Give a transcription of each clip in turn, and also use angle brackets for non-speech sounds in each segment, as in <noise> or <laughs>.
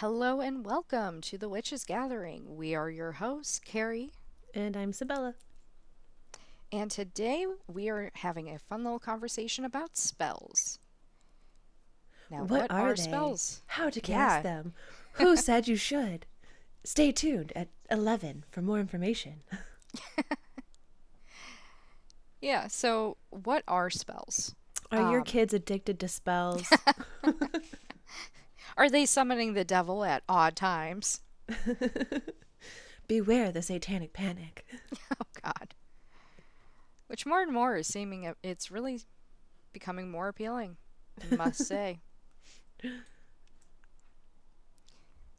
Hello and welcome to the Witches Gathering. We are your hosts, Carrie, And I'm Sybella. and today we are having a fun little conversation about spells. Now, What, are, they? spells? How to Yeah. cast them? Who <laughs> said you should? Stay tuned at 11 for more information. <laughs> Yeah, so what are spells? Are your Um, kids addicted to spells? <laughs> Are they summoning the devil at odd times? <laughs> Beware the satanic panic. <laughs> Oh, God. Which more and more is seeming it's really becoming more appealing, I must <laughs> say.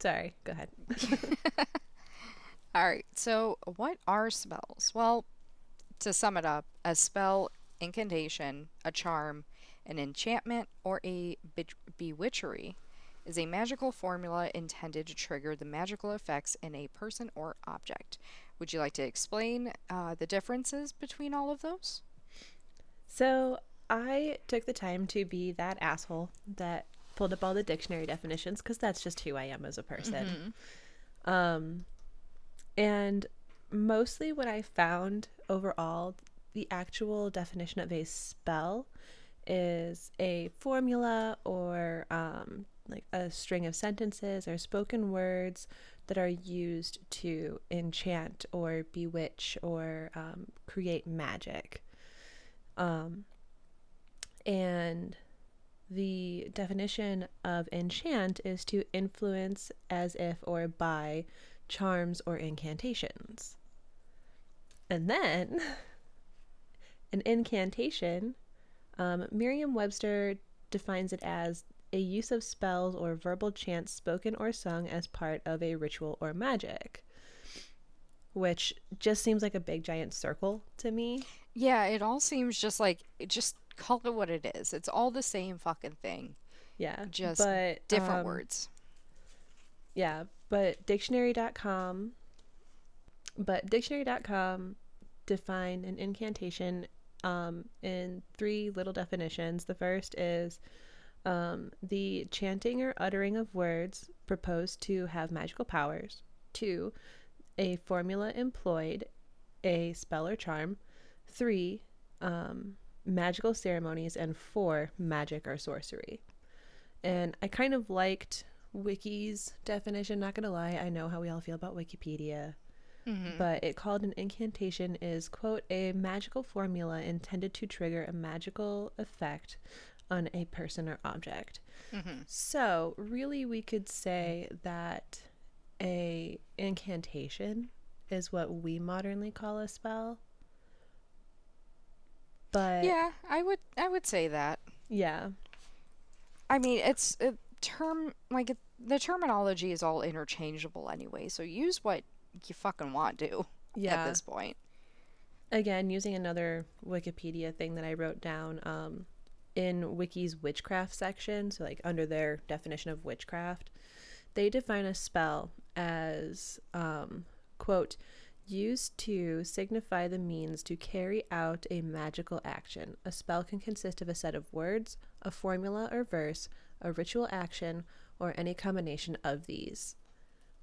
Sorry, go ahead. All right, so what are spells? Well, to sum it up, a spell, incantation, a charm, an enchantment, or a be- bewitchery is a magical formula intended to trigger the magical effects in a person or object. Would you like to explain uh, the differences between all of those? So I took the time to be that asshole that pulled up all the dictionary definitions because that's just who I am as a person. Um, and mostly what I found overall, the actual definition of a spell is a formula or um, like a string of sentences or spoken words that are used to enchant or bewitch or um, create magic. Um, and the definition of enchant is to influence as if or by charms or incantations. And then <laughs> an incantation, um, Merriam Webster defines it as a use of spells or verbal chants spoken or sung as part of a ritual or magic, which just seems like a big giant circle to me. Yeah, it all seems just like just call it what it is. It's all the same fucking thing, Yeah. just but, different um, words. Yeah, but dictionary.com but dictionary.com define an incantation um, in three little definitions. The first is um, the chanting or uttering of words proposed to have magical powers. Two, a formula employed, a spell or charm. Three, um, magical ceremonies. And four, magic or sorcery. And I kind of liked Wiki's definition. Not gonna lie, I know how we all feel about Wikipedia, Mm-hmm. but it called an incantation is quote a magical formula intended to trigger a magical effect on a person or object. Mm-hmm. So really, we could say that a incantation is what we modernly call a spell. But Yeah, I would I would say that. yeah, I mean, it's a term like it, the terminology is all interchangeable anyway. So use what you fucking want to yeah. at this point. again using another wikipedia thing that i wrote down um, in wiki's witchcraft section so like under their definition of witchcraft they define a spell as um, quote used to signify the means to carry out a magical action. A spell can consist of a set of words a formula or verse a ritual action or any combination of these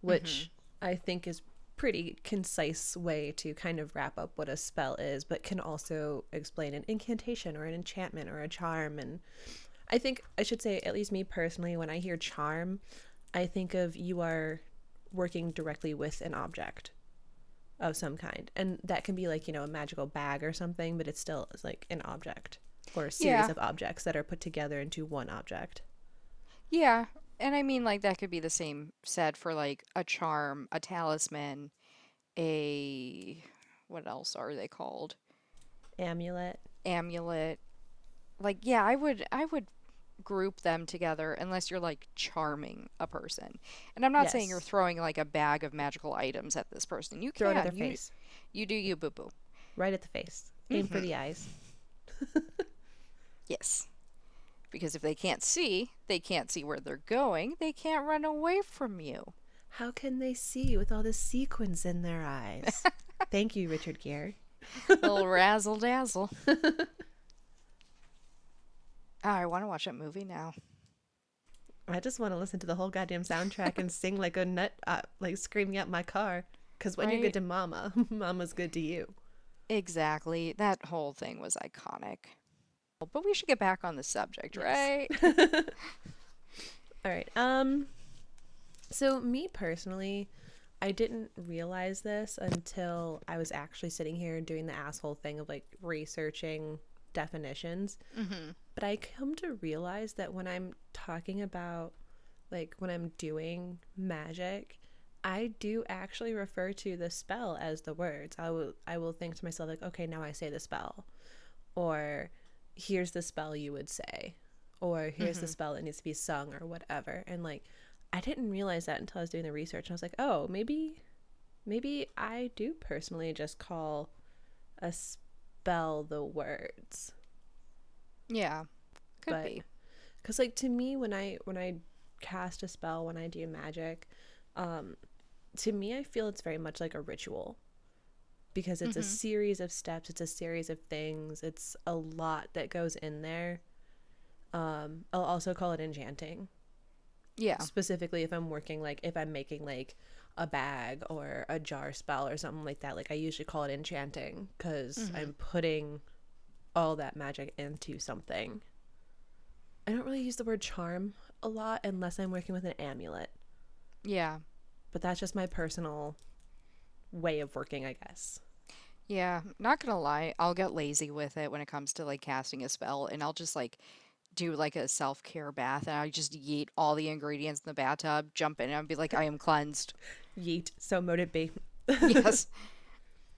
which i think is pretty concise way to kind of wrap up what a spell is, but can also explain an incantation or an enchantment or a charm. And I think I should say, at least me personally, when I hear charm, I think of you are working directly with an object of some kind. And that can be like, you know, a magical bag or something, but it's still like an object or a series Yeah. of objects that are put together into one object. Yeah, and I mean like that could be the same said for like a charm, a talisman, a what else are they called? Amulet. Amulet. Like yeah, I would I would group them together unless you're like charming a person. And I'm not saying you're throwing like a bag of magical items at this person. You Throw it at their you, face. you do you boo boo. Right at the face. Aim for mm-hmm. the eyes. <laughs> Yes. Because if they can't see, they can't see where they're going. They can't run away from you. How can they see with all the sequins in their eyes? <laughs> Thank you, Richard Gere. Little <laughs> razzle dazzle. Oh, I want to watch that movie now. I just want to listen to the whole goddamn soundtrack and sing like a nut, uh, like screaming at my car. Because when you're good to mama, <laughs> mama's good to you. Exactly. That whole thing was iconic. But we should get back on the subject, Yes. right? <laughs> <laughs> All right. Um so me personally, I didn't realize this until I was actually sitting here doing the asshole thing of like researching definitions. mm-hmm. But I come to realize that when I'm talking about like when I'm doing magic, I do actually refer to the spell as the words. I will I will think to myself like, okay, now I say the spell. Or here's the spell you would say. Or here's the Mhm. spell that needs to be sung or whatever. And like I didn't realize that until I was doing the research. And I was like, oh, maybe maybe I do personally just call a spell the words. Yeah. Could But- be. because like to me when i when i cast a spell when i do magic um to me i feel it's very much like a ritual because it's a Mhm. series of steps it's a series of things it's a lot that goes in there um i'll also call it enchanting Yeah. specifically if i'm working like if i'm making like a bag or a jar spell or something like that like i usually call it enchanting because Mhm. i'm putting all that magic into something i don't really use the word charm a lot unless i'm working with an amulet Yeah. but that's just my personal way of working i guess Yeah. Not gonna lie, I'll get lazy with it when it comes to like casting a spell and I'll just like do like a self care bath and I just yeet all the ingredients in the bathtub, jump in and I'll be like, I am cleansed. yeet so mote it be <laughs> yes.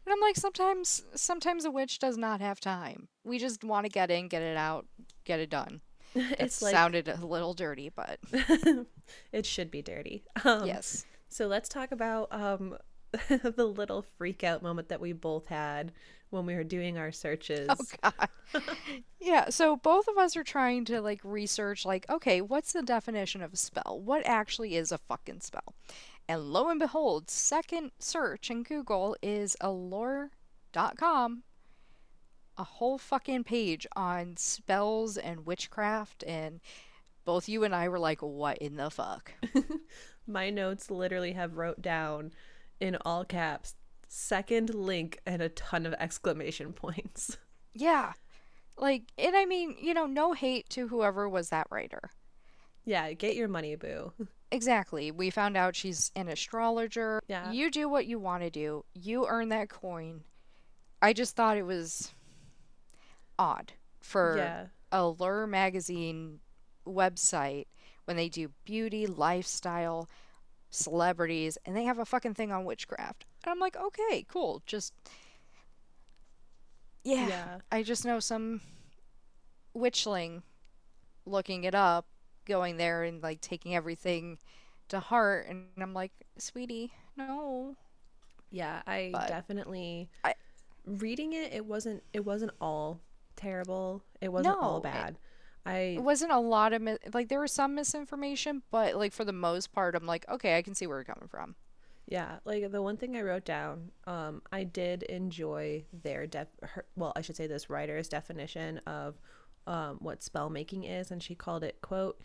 And I'm like, sometimes sometimes a witch does not have time. We just want to get in, get it out, get it done. <laughs> It like sounded a little dirty, but <laughs> it should be dirty um, yes. So let's talk about um, <laughs> the little freak out moment that we both had when we were doing our searches. Oh god. <laughs> yeah, so both of us are trying to like research like, okay, what's the definition of a spell? What actually is a fucking spell? And lo and behold, second search in Google is allure.com. A whole fucking page on spells and witchcraft and both you and I were like, what in the fuck? <laughs> My notes literally have wrote down in all caps second link and a ton of exclamation points. <laughs> Yeah. Like, and I mean, you know, no hate to whoever was that writer. yeah, get your money, boo. Exactly. We found out she's an astrologer. Yeah. You do what you want to do. You earn that coin. I just thought it was odd for Yeah. Allure magazine website when they do beauty, lifestyle, celebrities, and they have a fucking thing on witchcraft. And I'm like, okay, cool. Just yeah. Yeah. I just know some witchling looking it up, going there and like taking everything to heart and I'm like, "Sweetie, no." Yeah, I But- definitely I- reading it it wasn't it wasn't all terrible. It wasn't all No, it- bad. I It wasn't a lot of mi- like there was some misinformation, but like for the most part I'm like, "Okay, I can see where you're coming from." Yeah, like the one thing I wrote down, um, I did enjoy their def. Her, well, I should say this writer's definition of um, what spell making is, and she called it quote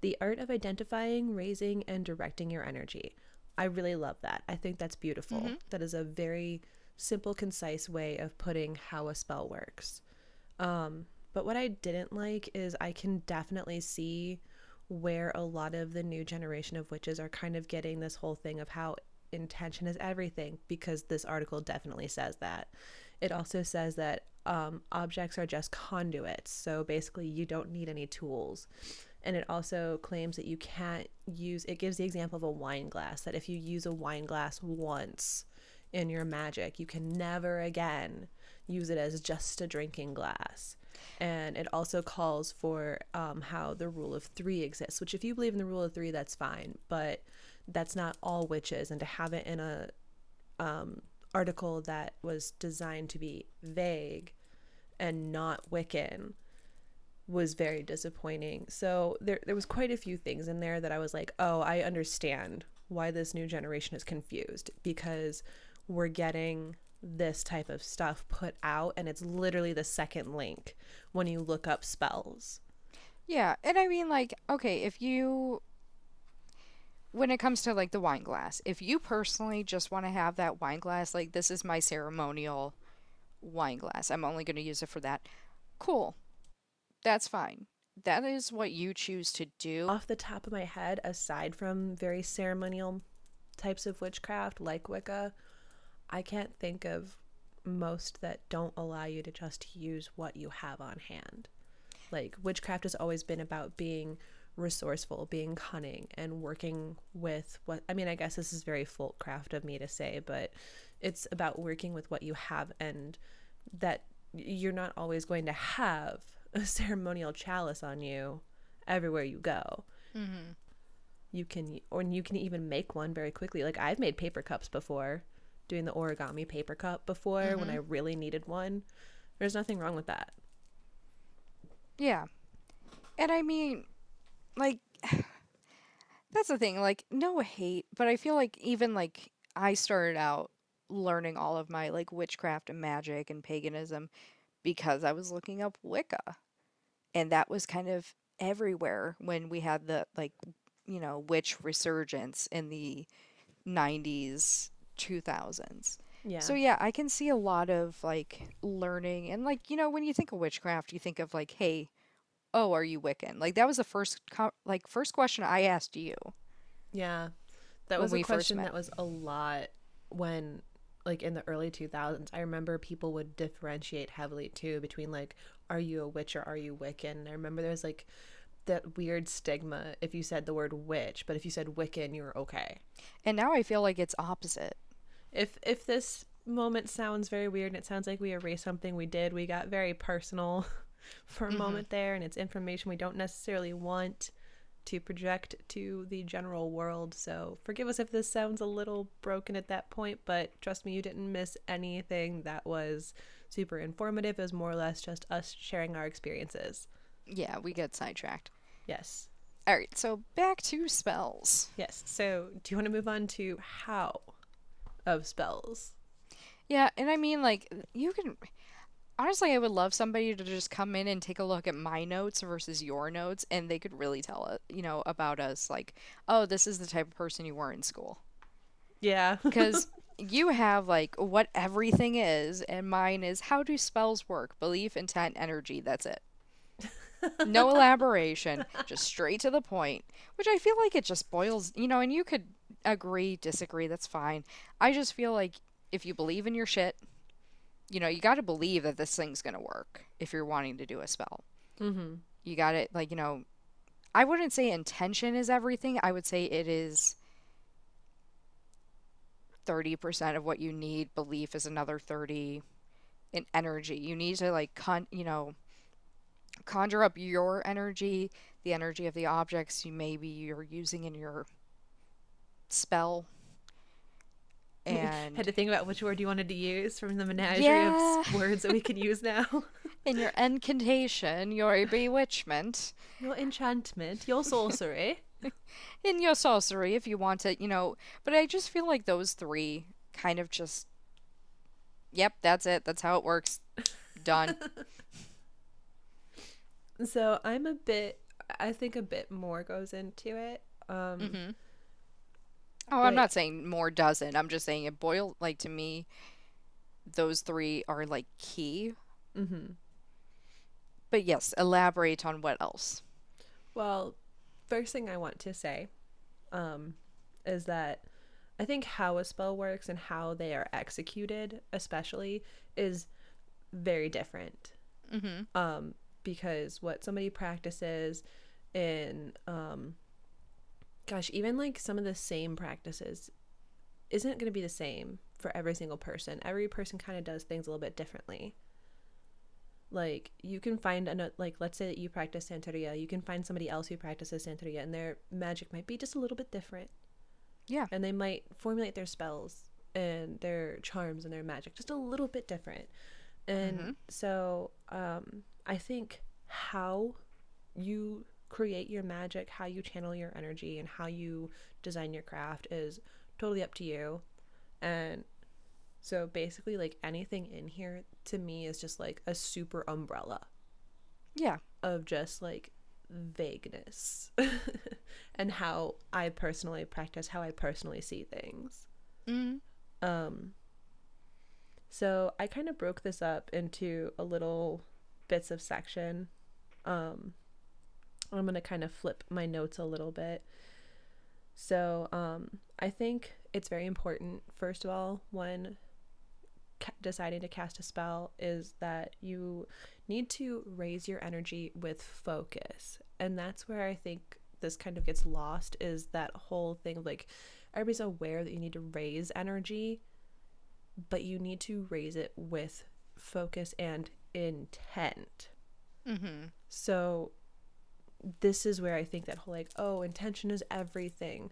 the art of identifying, raising, and directing your energy. I really love that. I think that's beautiful. Mhm. That is a very simple, concise way of putting how a spell works. Um, but what I didn't like is I can definitely see where a lot of the new generation of witches are kind of getting this whole thing of how intention is everything because this article definitely says that. It also says that um, objects are just conduits, so basically you don't need any tools. And it also claims that you can't use, it gives the example of a wine glass, that if you use a wine glass once in your magic, you can never again use it as just a drinking glass. And it also calls for um, how the rule of three exists, which, if you believe in the rule of three, that's fine. But that's not all witches. And to have it in a um, article that was designed to be vague and not Wiccan was very disappointing. So there there was quite a few things in there that I was like, "Oh, I understand why this new generation is confused because we're getting this type of stuff put out and it's literally the second link when you look up spells." Yeah, and I mean like okay, if you when it comes to like the wine glass, if you personally just want to have that wine glass, like this is my ceremonial wine glass. I'm only going to use it for that. Cool. That's fine. That is what you choose to do. Off the top of my head, aside from very ceremonial types of witchcraft like Wicca, I can't think of most that don't allow you to just use what you have on hand. Like witchcraft has always been about being resourceful, being cunning, and working with what I mean, I guess this is very folkcraft of me to say, but it's about working with what you have and that you're not always going to have a <laughs> ceremonial chalice on you everywhere you go. Mm-hmm. You can, or you can even make one very quickly. Like I've made paper cups before, doing the origami paper cup before mm-hmm. when I really needed one. There's nothing wrong with that. Yeah. And I mean, like, <sighs> that's the thing. Like, no hate, but I feel like even like I started out learning all of my like witchcraft and magic and paganism because I was looking up Wicca. And that was kind of everywhere when we had the like, you know, witch resurgence in the 90s, 2000s. Yeah. So yeah, I can see a lot of like learning and like, you know, when you think of witchcraft, you think of like, hey, oh, are you Wiccan? Like that was the first co- like first question I asked you. Yeah. That was a question that was a lot when like in the early 2000s. I remember people would differentiate heavily too between like are you a witch or are you Wiccan? I remember there was like that weird stigma if you said the word witch, but if you said Wiccan, you were okay. And now I feel like it's opposite. If if this moment sounds very weird and it sounds like we erased something we did, we got very personal <laughs> for a mm-hmm. moment there and it's information we don't necessarily want to project to the general world. So forgive us if this sounds a little broken at that point, but trust me, you didn't miss anything that was super informative. It was more or less just us sharing our experiences. Yeah, we get sidetracked. Yes. All right, so back to spells. Yes. So do you want to move on to how of spells? Yeah, and I mean, like, you can honestly, I would love somebody to just come in and take a look at my notes versus your notes, and they could really tell it, you know, about us. Like, oh, this is the type of person you were in school. Yeah, <laughs> because you have like what everything is, and mine is how do spells work? Belief, intent, energy. That's it. no <laughs> elaboration, just straight to the point. Which I feel like it just boils, you know. And you could agree, disagree. That's fine. I just feel like if you believe in your shit you know, you got to believe that this thing's going to work if you're wanting to do a spell. Mm-hmm. You got it, like, you know, I wouldn't say intention is everything. I would say it is 30% of what you need. Belief is another 30 in energy. You need to, like, con, you know, conjure up your energy, the energy of the objects you maybe you're using in your spell <laughs> and had to think about which word you wanted to use from the menagerie yeah. of words that we could use now. <laughs> In your incantation, your bewitchment, your enchantment, your sorcery. <laughs> In your sorcery, if you want it, you know. But I just feel like those three kind of just. Yep, that's it. That's how it works. Done. so I'm a bit. I think a bit more goes into it. Um, mm-hmm Oh, I'm not saying more doesn't. I'm just saying it boiled like to me. Those three are like key. Mm-hmm. But yes, elaborate on what else. Well, first thing I want to say, um, is that I think how a spell works and how they are executed, especially, is very different. Mm-hmm. Um, because what somebody practices in um gosh, even like some of the same practices isn't going to be the same for every single person. Every person kind of does things a little bit differently. Like you can find a like let's say that you practice Santeria, you can find somebody else who practices Santeria and their magic might be just a little bit different. Yeah. And they might formulate their spells and their charms and their magic just a little bit different. And mm-hmm. so um I think how you create your magic, how you channel your energy, and how you design your craft is totally up to you. And so basically, like anything in here to me is just like a super umbrella. Yeah. Of just like vagueness <laughs> and how I personally practice, how I personally see things. Mm. Um, so I kind of broke this up into a little bits of section. Um, I'm going to kind of flip my notes a little bit. So um, I think it's very important, first of all, when ca- deciding to cast a spell, is that you need to raise your energy with focus. And that's where I think this kind of gets lost is that whole thing of like everybody's aware that you need to raise energy, but you need to raise it with focus and intent. Mm-hmm. So this is where I think that whole like, oh, intention is everything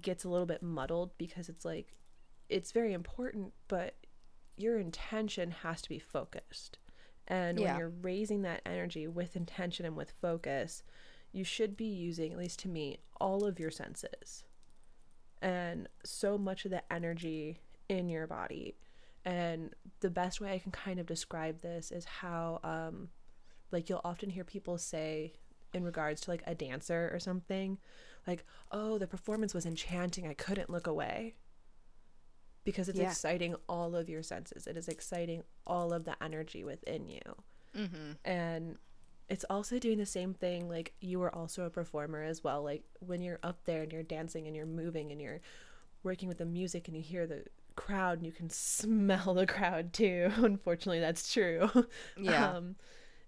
gets a little bit muddled because it's like it's very important, but your intention has to be focused. And Yeah. when you're raising that energy with intention and with focus, you should be using, at least to me, all of your senses. And so much of the energy in your body. And the best way I can kind of describe this is how um like you'll often hear people say in regards to like a dancer or something like oh the performance was enchanting. I couldn't look away. Because it's Yeah. exciting all of your senses. It is exciting all of the energy within you. Mm-hmm. and it's also doing the same thing like you are also a performer as well. Like when you're up there and you're dancing and you're moving and you're working with the music and you hear the crowd and you can <laughs> smell the crowd too. <laughs> Unfortunately that's true. Yeah. um,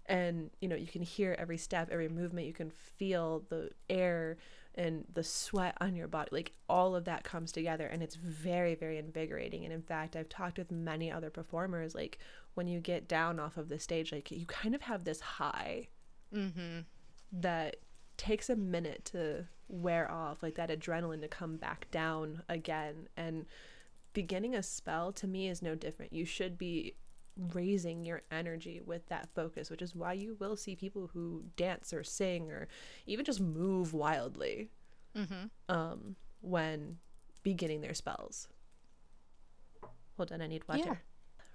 and you know you can hear every step every movement you can feel the air and the sweat on your body like all of that comes together and it's very very invigorating and in fact i've talked with many other performers like when you get down off of the stage like you kind of have this high mm-hmm. that takes a minute to wear off like that adrenaline to come back down again and beginning a spell to me is no different you should be raising your energy with that focus which is why you will see people who dance or sing or even just move wildly Mm-hmm. um when beginning their spells hold on i need water Yeah.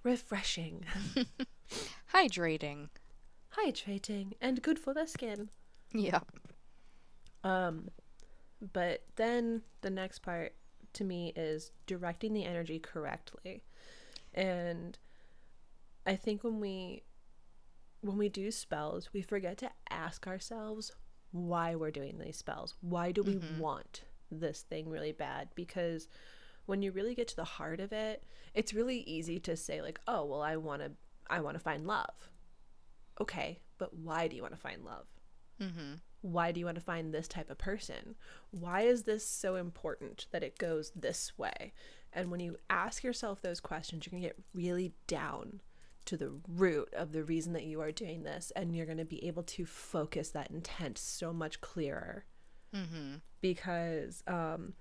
refreshing <laughs> Hydrating. hydrating and good for the skin Yeah. Um, but then the next part to me is directing the energy correctly. And I think when we when we do spells, we forget to ask ourselves why we're doing these spells. Why do we want this thing really bad? Because when you really get to the heart of it, it's really easy to say like, "Oh, well, I want to I want to find love." Okay, but why do you want to find love? Mm-hmm. why do you want to find this type of person? Why is this so important that it goes this way? And when you ask yourself those questions, you're going to get really down to the root of the reason that you are doing this. And you're going to be able to focus that intent so much clearer Mm-hmm. because um,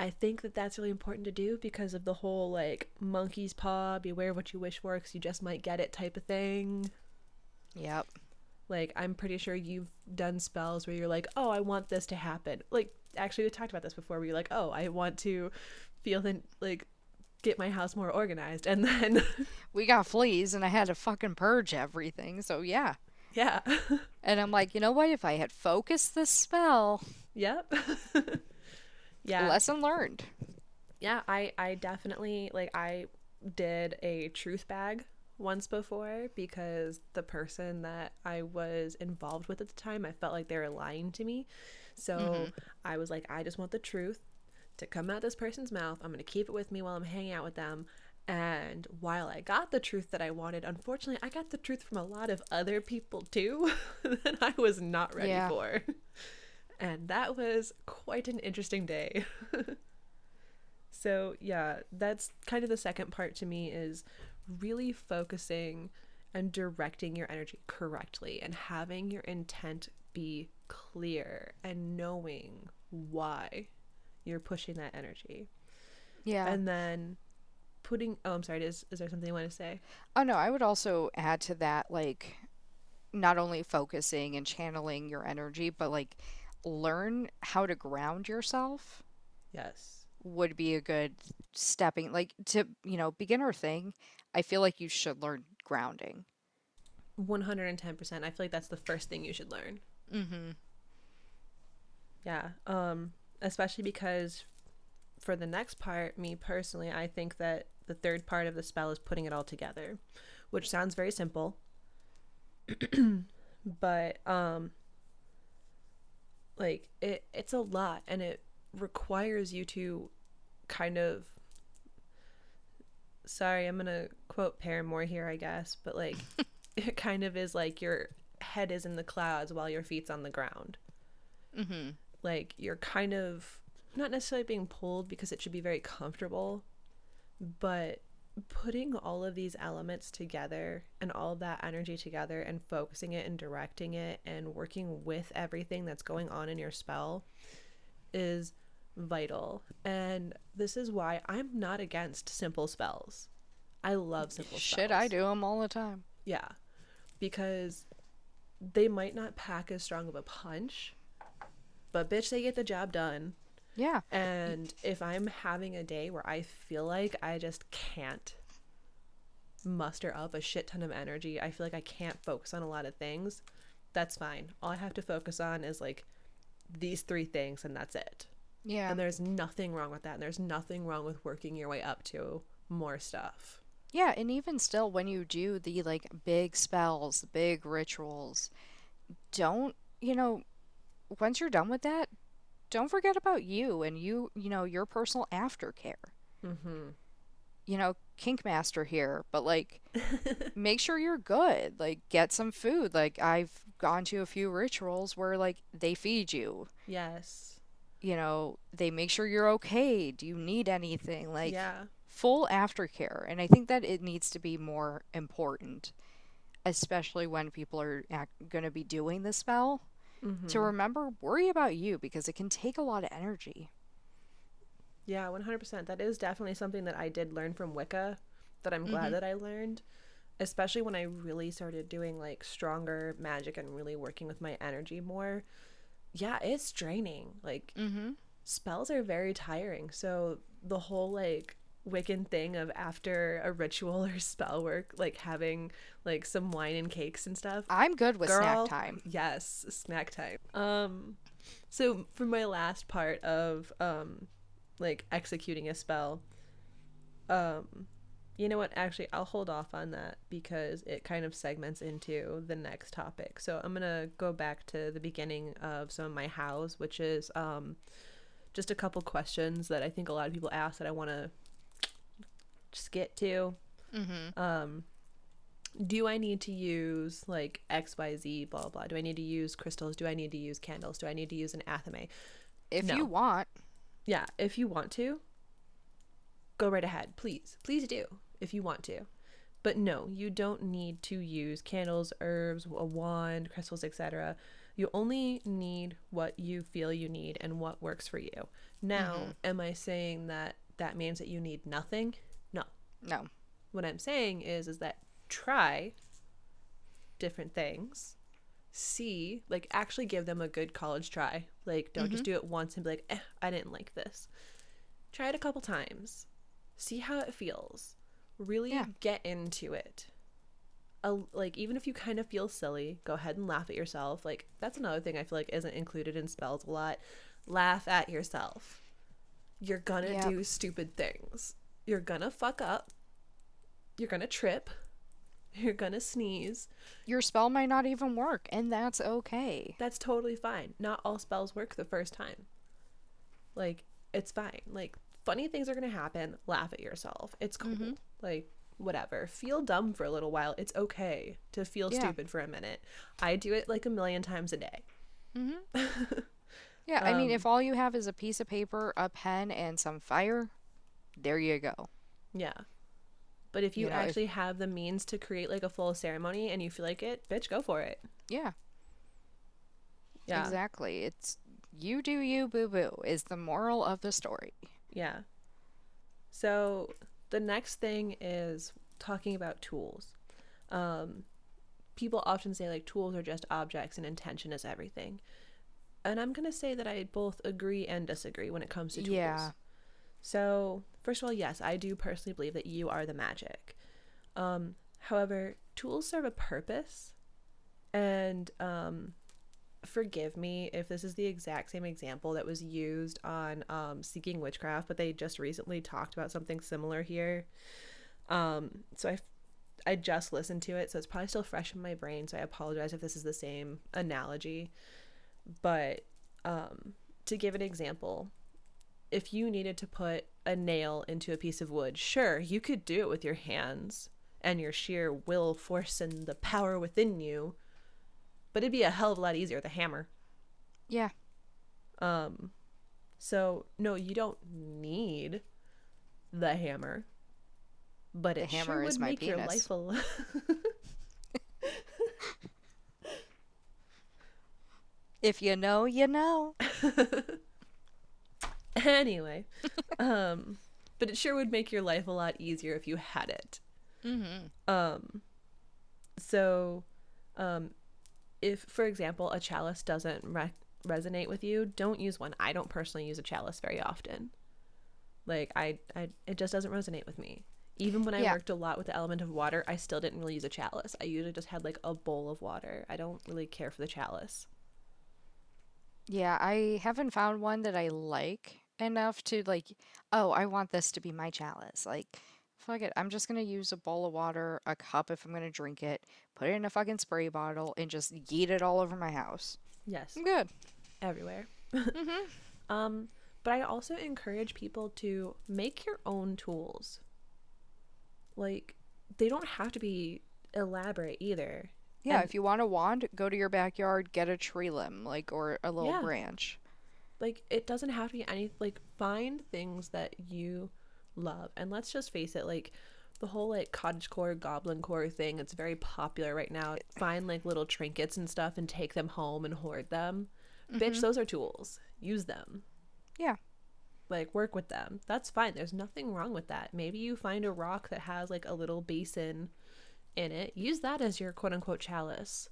I think that that's really important to do because of the whole like monkey's paw, beware of what you wish for because you just might get it type of thing. Yep. Like, I'm pretty sure you've done spells where you're like, oh, I want this to happen. Like, actually, we talked about this before where you're like, oh, I want to feel the, like, get my house more organized. And then, <laughs> We got fleas and I had to fucking purge everything. So yeah. yeah. <laughs> And I'm like, you know what? If I had focused this spell, yep. <laughs> yeah. lesson learned. yeah, I, I definitely, like, I did a truth bag once before because the person that I was involved with at the time, I felt like they were lying to me. So mm-hmm. I was like, I just want the truth to come out this person's mouth. I'm going to keep it with me while I'm hanging out with them. And while I got the truth that I wanted, unfortunately, I got the truth from a lot of other people too <laughs> that I was not ready Yeah. for. And that was quite an interesting day. <laughs> so, yeah, that's kind of the second part to me is really focusing and directing your energy correctly and having your intent be clear and knowing why you're pushing that energy. Yeah. And then putting oh I'm sorry, is is there something you want to say? Oh no, I would also add to that like not only focusing and channeling your energy, but like learn how to ground yourself Yes. would be a good stepping like to, you know, beginner thing. I feel like you should learn grounding. 110%. I feel like that's the first thing you should learn. Mm-hmm. Yeah. Um especially because for the next part, me personally, I think that the third part of the spell is putting it all together, which sounds very simple. <clears throat> but um like it it's a lot and it requires you to kind of sorry, I'm going to quote Paramore here, I guess, but like <laughs> it kind of is like your head is in the clouds while your feet's on the ground. Mm-hmm. Like you're kind of not necessarily being pulled because it should be very comfortable, but putting all of these elements together and all that energy together and focusing it and directing it and working with everything that's going on in your spell is vital. And this is why I'm not against simple spells. I love simple spells. Shit, I do them all the time. Yeah. Because they might not pack as strong of a punch, but bitch, they get the job done. Yeah. And if I'm having a day where I feel like I just can't muster up a shit ton of energy, I feel like I can't focus on a lot of things, that's fine. All I have to focus on is like these three things and that's it. Yeah. And there's nothing wrong with that. And there's nothing wrong with working your way up to more stuff. Yeah, and even still, when you do the like big spells, big rituals, don't, you know, once you're done with that, don't forget about you and you, you know, your personal aftercare. Mm-hmm. You know, kink master here, but like, <laughs> make sure you're good. Like, get some food. Like, I've gone to a few rituals where like they feed you. Yes. You know, they make sure you're okay. Do you need anything? Like, yeah. full aftercare and i think that it needs to be more important especially when people are going to be doing the spell Mm-hmm. to remember worry about you because it can take a lot of energy Yeah, 100%. That is definitely something that I did learn from Wicca that I'm glad Mhm. that I learned, especially when I really started doing like stronger magic and really working with my energy more. Yeah, it's draining. Like mm-hmm spells are very tiring. So the whole like Wiccan thing of after a ritual or spell work, like having like some wine and cakes and stuff. i'm good with Girl, snack time Yes, snack time. Um so for my last part of um like executing a spell, um you know what, actually I'll hold off on that because it kind of segments into the next topic. So I'm going to go back to the beginning of some of my hows, which is um just a couple questions that I think a lot of people ask that I want to just get to. mm-hmm Um, do I need to use like XYZ, blah, blah? Do I need to use crystals? Do I need to use candles? Do I need to use an athame? if No. you want Yeah, if you want to, go right ahead. Please, please do if you want to. But no, you don't need to use candles, herbs, a wand, crystals, etc. You only need what you feel you need and what works for you. Now, Mhm. am I saying that that means that you need nothing? No. what I'm saying is is that try different things. See, like actually give them a good college try. Like don't just do it once and be like, eh, I didn't like this. Try it a couple times. See how it feels. Really Yeah. get into it. A, like even if you kind of feel silly, go ahead and laugh at yourself. Like that's another thing I feel like isn't included in spells a lot. Laugh at yourself. You're gonna Yep. do stupid things. You're gonna fuck up. You're gonna trip. You're gonna sneeze. Your spell might not even work and that's okay. That's totally fine. Not all spells work the first time. Like it's fine. Like funny things are gonna happen. Laugh at yourself. It's cool. Mhm. like whatever. Feel dumb for a little while. It's okay to feel Yeah. stupid for a minute. I do it like a million times a day. Mm-hmm. <laughs> Yeah i mean Um, if all you have is a piece of paper a pen and some fire there you go yeah but if you, You know, if- actually have the means to create like a full ceremony and you feel like it bitch go for it yeah yeah Exactly. It's you do you, boo boo, is the moral of the story. Yeah. So the next thing is talking about tools. Um, people often say like tools are just objects and intention is everything. And I'm going to say that I both agree and disagree when it comes to tools. Yeah. So, first of all, yes, I do personally believe that you are the magic. Um, however, tools serve a purpose. And um, forgive me if this is the exact same example that was used on um, Seeking Witchcraft, but they just recently talked about something similar here. Um, so I, I just listened to it, so it's probably still fresh in my brain. So I apologize if this is the same analogy. But um, to give an example, if you needed to put a nail into a piece of wood, sure, you could do it with your hands and your sheer will force and the power within you but it'd be a hell of a lot easier with a hammer. Yeah. Um so no, you don't need the hammer. But The it hammer sure is would my make your penis. life a lo- <laughs> If you know, you know. <laughs> <laughs> anyway. um but it sure would make your life a lot easier if you had it. Mm-hmm. Um so um if for example a chalice doesn't re- resonate with you, don't use one. I don't personally use a chalice very often. Like I I it just doesn't resonate with me. Even when I Yeah. worked a lot with the element of water, I still didn't really use a chalice. I usually just had like a bowl of water. I don't really care for the chalice. Yeah, I haven't found one that I like enough to like, oh, I want this to be my chalice. Like, fuck it. I'm just gonna use a bowl of water, a cup if I'm gonna drink it, put it in a fucking spray bottle, and just yeet it all over my house. Yes. I'm good. everywhere. Mm-hmm. <laughs> Um, but I also encourage people to make your own tools. Like, they don't have to be elaborate either. Yeah, And- if you want a wand, go to your backyard, get a tree limb, like, or a little Yeah. branch. Like, it doesn't have to be any, like, find things that you love. And let's just face it, like, the whole, like, cottagecore, goblin core thing, it's very popular right now. Find, like, little trinkets and stuff and take them home and hoard them. Bitch, mm-hmm. those are tools. Use them. Yeah. like work with them. That's fine. There's nothing wrong with that. Maybe you find a rock that has like a little basin in it. Use that as your quote unquote chalice.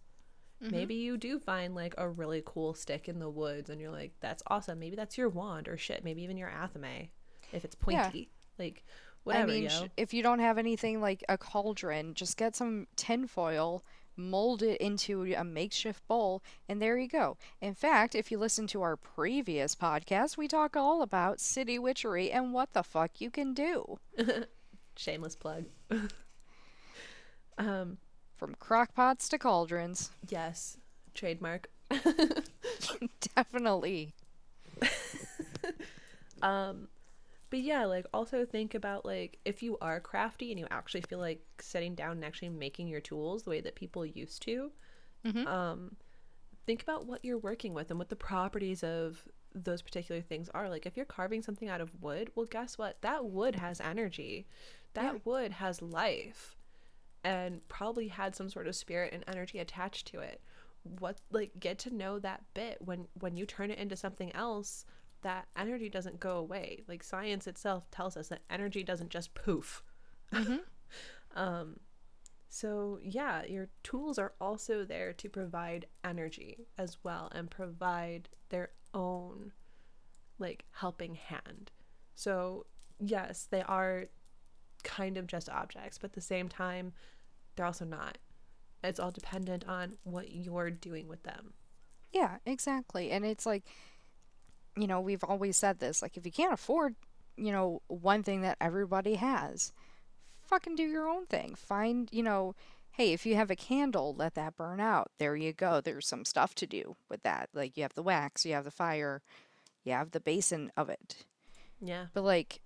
Maybe you do find like a really cool stick in the woods and you're like, that's awesome. Maybe that's your wand or shit. Maybe even your athame if it's Yeah. pointy. Like whatever, I mean, yo. if you don't have anything like a cauldron, just get some tinfoil, mold it into a makeshift bowl, and there you go. In fact, if you listen to our previous podcast, we talk all about city witchery and what the fuck you can do. <laughs> Shameless plug. <laughs> um, From crockpots to cauldrons. yes. Trademark. <laughs> Definitely. <laughs> Um, but yeah, like also think about like if you are crafty and you actually feel like sitting down and actually making your tools the way that people used to, Mhm. um, think about what you're working with and what the properties of those particular things are. Like if you're carving something out of wood, well, guess what? That wood has energy. That Yeah. wood has life, and probably had some sort of spirit and energy attached to it. What like get to know that bit when when you turn it into something else that energy doesn't go away. Like science itself tells us that energy doesn't just poof. Mhm. <laughs> um, so yeah, your tools are also there to provide energy as well and provide their own like helping hand. So yes, they are kind of just objects, but at the same time, they're also not. It's all dependent on what you're doing with them. Yeah, exactly. And it's like, you know, we've always said this like, if you can't afford, you know, one thing that everybody has, fucking do your own thing. Find, you know, hey, if you have a candle, let that burn out. There you go. There's some stuff to do with that. Like, you have the wax, you have the fire, you have the basin of it. Yeah. But, like,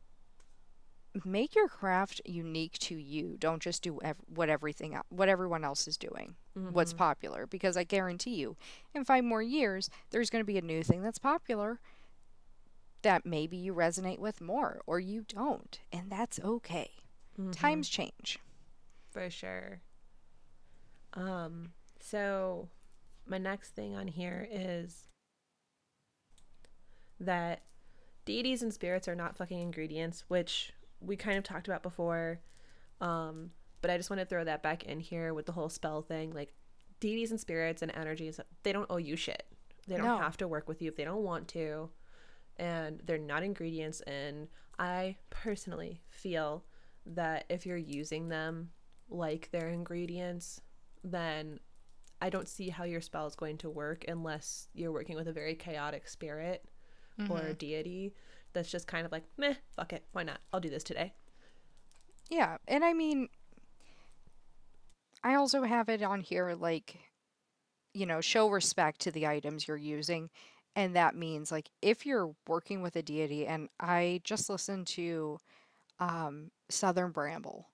make your craft unique to you. Don't just do ev- what everything what everyone else is doing. What's Mhm. popular because I guarantee you in 5 more years there's going to be a new thing that's popular that maybe you resonate with more or you don't and that's okay. Mhm. Times change. for sure. Um, so my next thing on here is that deities and spirits are not fucking ingredients, which we kind of talked about before. Um, but I just want to throw that back in here with the whole spell thing. Like deities and spirits and energies, they don't owe you shit. They don't No. have to work with you if they don't want to. And they're not ingredients. And I personally feel that if you're using them like their ingredients, then I don't see how your spell is going to work unless you're working with a very chaotic spirit or a deity that's just kind of like, meh, fuck it, why not? I'll do this today. Yeah, and I mean, I also have it on here like, you know, show respect to the items you're using. And that means, like, if you're working with a deity, and I just listened to um, Southern Bramble,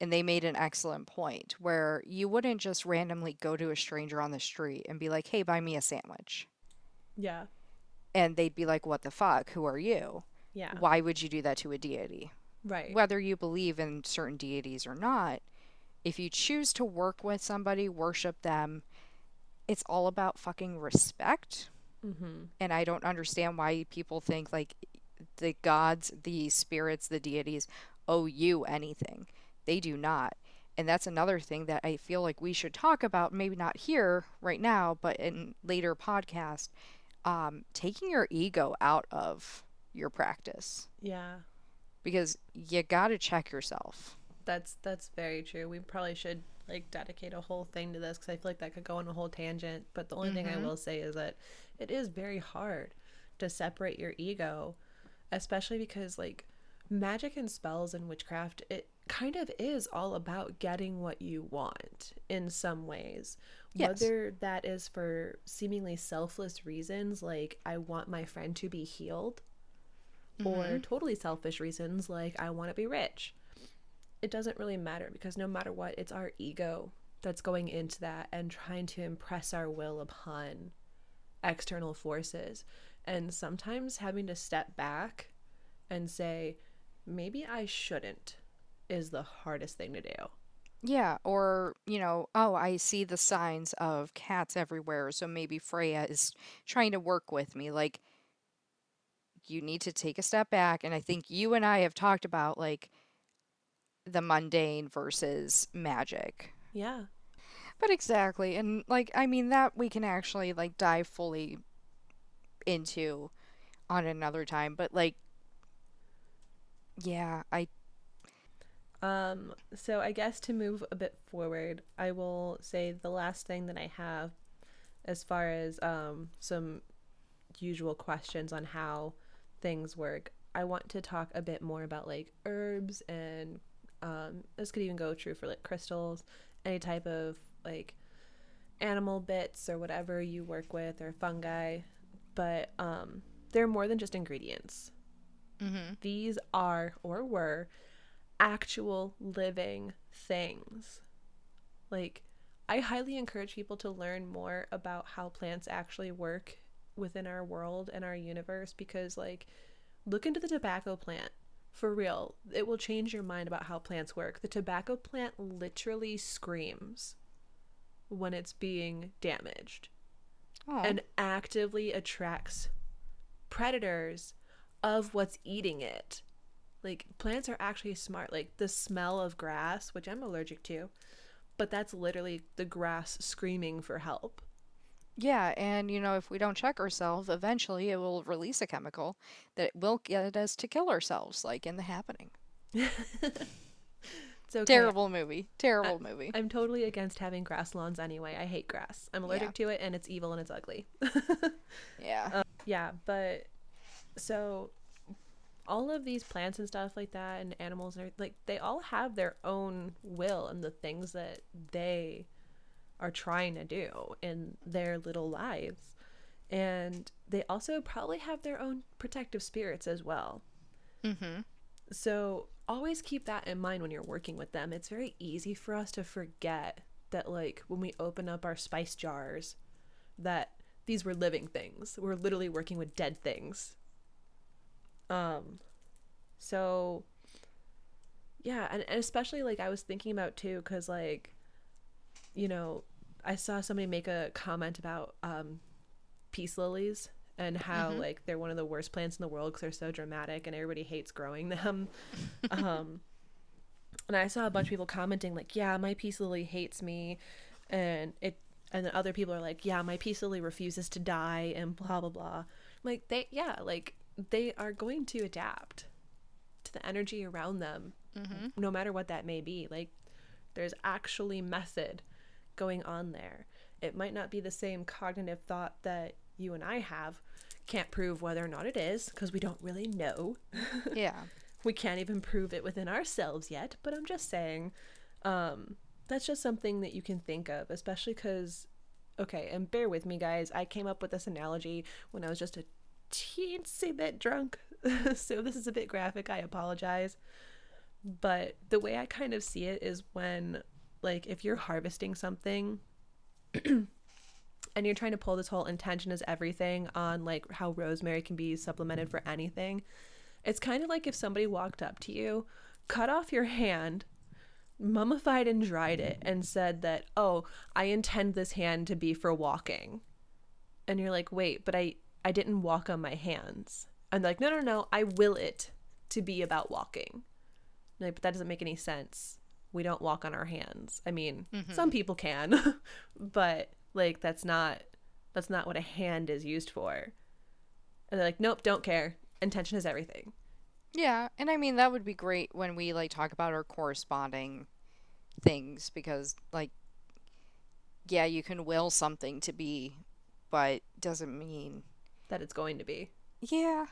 and they made an excellent point where you wouldn't just randomly go to a stranger on the street and be like, hey, buy me a sandwich. Yeah. And they'd be like, what the fuck? Who are you? Yeah. Why would you do that to a deity? Right. whether you believe in certain deities or not, if you choose to work with somebody, worship them, it's all about fucking respect. mm-hmm. And I don't understand why people think like the gods, the spirits, the deities owe you anything. They do not. And that's another thing that I feel like we should talk about, maybe not here right now, but in later podcast, um, taking your ego out of your practice Yeah. because you got to check yourself. That's that's very true. We probably should like dedicate a whole thing to this because I feel like that could go on a whole tangent. But the only thing I will say is that it is very hard to separate your ego, especially because like magic and spells and witchcraft, it kind of is all about getting what you want in some ways. Yes. Whether that is for seemingly selfless reasons, like I want my friend to be healed, or mm-hmm. totally selfish reasons, like I want to be rich it doesn't really matter because no matter what, it's our ego that's going into that and trying to impress our will upon external forces. And sometimes having to step back and say, maybe I shouldn't, is the hardest thing to do. Yeah, or, you know, oh, I see the signs of cats everywhere, so maybe Freya is trying to work with me. Like, you need to take a step back. And I think you and I have talked about, like, the mundane versus magic. Yeah. But exactly. And, like, I mean, that we can actually, like, dive fully into on another time. But, like, yeah, I, Um, so I guess to move a bit forward, I will say the last thing that I have as far as um, some usual questions on how things work. I want to talk a bit more about like herbs and um, this could even go true for like crystals, any type of like animal bits or whatever you work with or fungi. But um, they're more than just ingredients. mm-hmm. These are or were actual living things. Like, I highly encourage people to learn more about how plants actually work within our world and our universe because, like, look into the tobacco plant. For real, it will change your mind about how plants work. The tobacco plant literally screams when it's being damaged and actively attracts predators of what's eating it. Like plants are actually smart. Like the smell of grass, which I'm allergic to, but that's literally the grass screaming for help. Yeah, and you know, if we don't check ourselves, eventually it will release a chemical that will get us to kill ourselves, like in The Happening. <laughs> It's okay. Terrible movie. Terrible movie. I'm totally against having grass lawns anyway. I hate grass. I'm allergic to it and it's evil and it's ugly. <laughs> yeah. Uh, yeah, but so all of these plants and stuff like that and animals and like they all have their own will and the things that they are trying to do in their little lives. And they also probably have their own protective spirits as well. mm-hmm. So always keep that in mind when you're working with them. It's very easy for us to forget that like when we open up our spice jars that these were living things. We're literally working with dead things. Um so yeah, and, and especially like I was thinking about too cuz like you know, I saw somebody make a comment about um peace lilies and how Mhm. like they're one of the worst plants in the world because they're so dramatic and everybody hates growing <laughs> them. um, and I saw a bunch of people commenting like, "Yeah, my peace lily hates me," and it, and then other people are like, "Yeah, my peace lily refuses to die," and blah blah blah. Like they, yeah, like they are going to adapt to the energy around them, Mm-hmm. no matter what that may be. Like There's actually method going on there. It might not be the same cognitive thought that you and I have. Can't prove whether or not it is because we don't really know. <laughs> Yeah. we can't even prove it within ourselves yet, but I'm just saying um, that's just something that you can think of, especially because, okay, and bear with me, guys. I came up with this analogy when I was just a teensy bit drunk. <laughs> so this is a bit graphic. I apologize. But the way I kind of see it is when, like, if you're harvesting something <clears throat> and you're trying to pull this whole intention is everything on, like, how rosemary can be supplemented for anything, it's kind of like if somebody walked up to you, cut off your hand, mummified and dried it, and said that, oh, I intend this hand to be for walking. And you're like, wait, but I, I didn't walk on my hands. And they're like, no, no, no, I will it to be about walking. Like, but that doesn't make any sense. We don't walk on our hands. I mean, mm-hmm. some people can, <laughs> but like that's not that's not what a hand is used for. And they're like, nope, don't care. Intention is everything. Yeah, and I mean that would be great when we like talk about our corresponding things because like yeah, you can will something to be but doesn't mean That it's going to be. Yeah.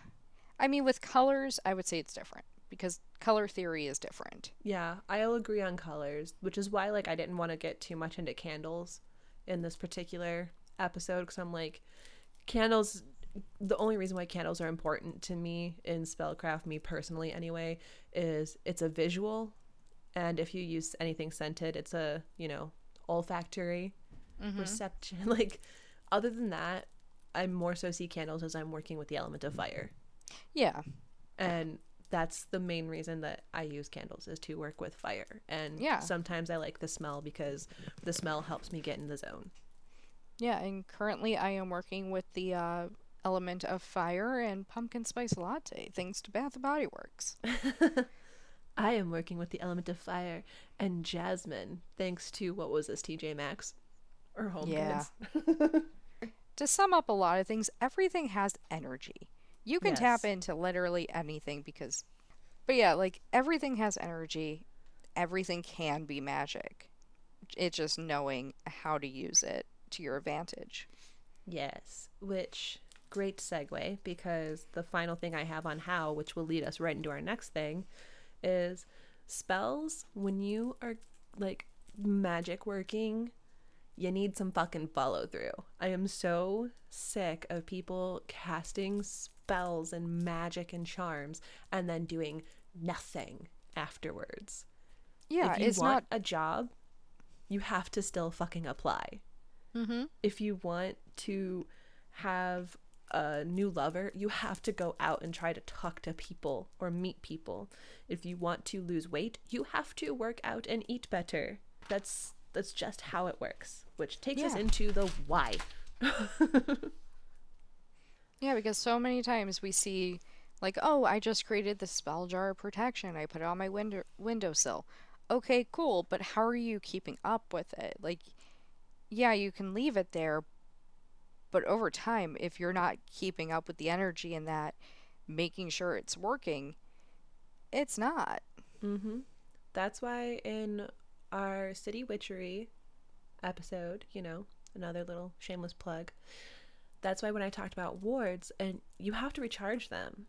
I mean with colors, I would say it's different because color theory is different. Yeah, I'll agree on colors, which is why like I didn't want to get too much into candles in this particular episode because I'm like candles the only reason why candles are important to me in spellcraft me personally anyway is it's a visual and if you use anything scented it's a you know olfactory mm-hmm. reception <laughs> like other than that i more so see candles as i'm working with the element of fire Yeah. and that's the main reason that I use candles is to work with fire. And Yeah. sometimes I like the smell because the smell helps me get in the zone. Yeah, and currently I am working with the uh, element of fire and pumpkin spice latte, thanks to Bath and Body Works. <laughs> I am working with the element of fire and jasmine, thanks to what was this TJ Maxx or Home Yeah. Goods. <laughs> To sum up a lot of things, everything has energy. You can tap into literally anything because, but yeah, like everything has energy. Everything can be magic. It's just knowing how to use it to your advantage. Yes, which great segue because the final thing I have on how, which will lead us right into our next thing, is spells. When you are like magic working, you need some fucking follow through. I am so sick of people casting spells and magic and charms and then doing nothing afterwards. Yeah, if you it's want not. a job, you have to still fucking apply Mm-hmm. if you want to have a new lover, you have to go out and try to talk to people or meet people. If you want to lose weight, you have to work out and eat better. That's that's just how it works, which takes us into the why. <laughs> Yeah, because so many times we see, like, oh, I just created the spell jar of protection. I put it on my window windowsill. Okay, cool, but how are you keeping up with it? Like, yeah, you can leave it there, but over time, if you're not keeping up with the energy and that, making sure it's working, it's not. Mm-hmm. That's why in our city witchery episode, you know, another little shameless plug. That's why when I talked about wards, and you have to recharge them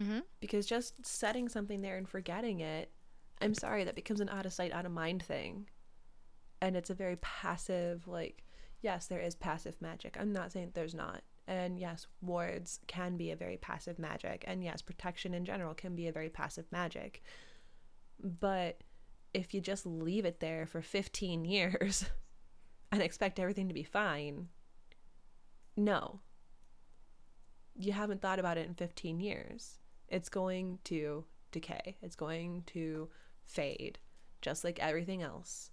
Mm-hmm. because just setting something there and forgetting it, I'm sorry, that becomes an out of sight, out of mind thing. And it's a very passive, like, yes, there is passive magic. I'm not saying there's not. And yes, wards can be a very passive magic. And yes, protection in general can be a very passive magic. But if you just leave it there for 15 <laughs> years and expect everything to be fine, no. You haven't thought about it in 15 years. It's going to decay, it's going to fade, just like everything else.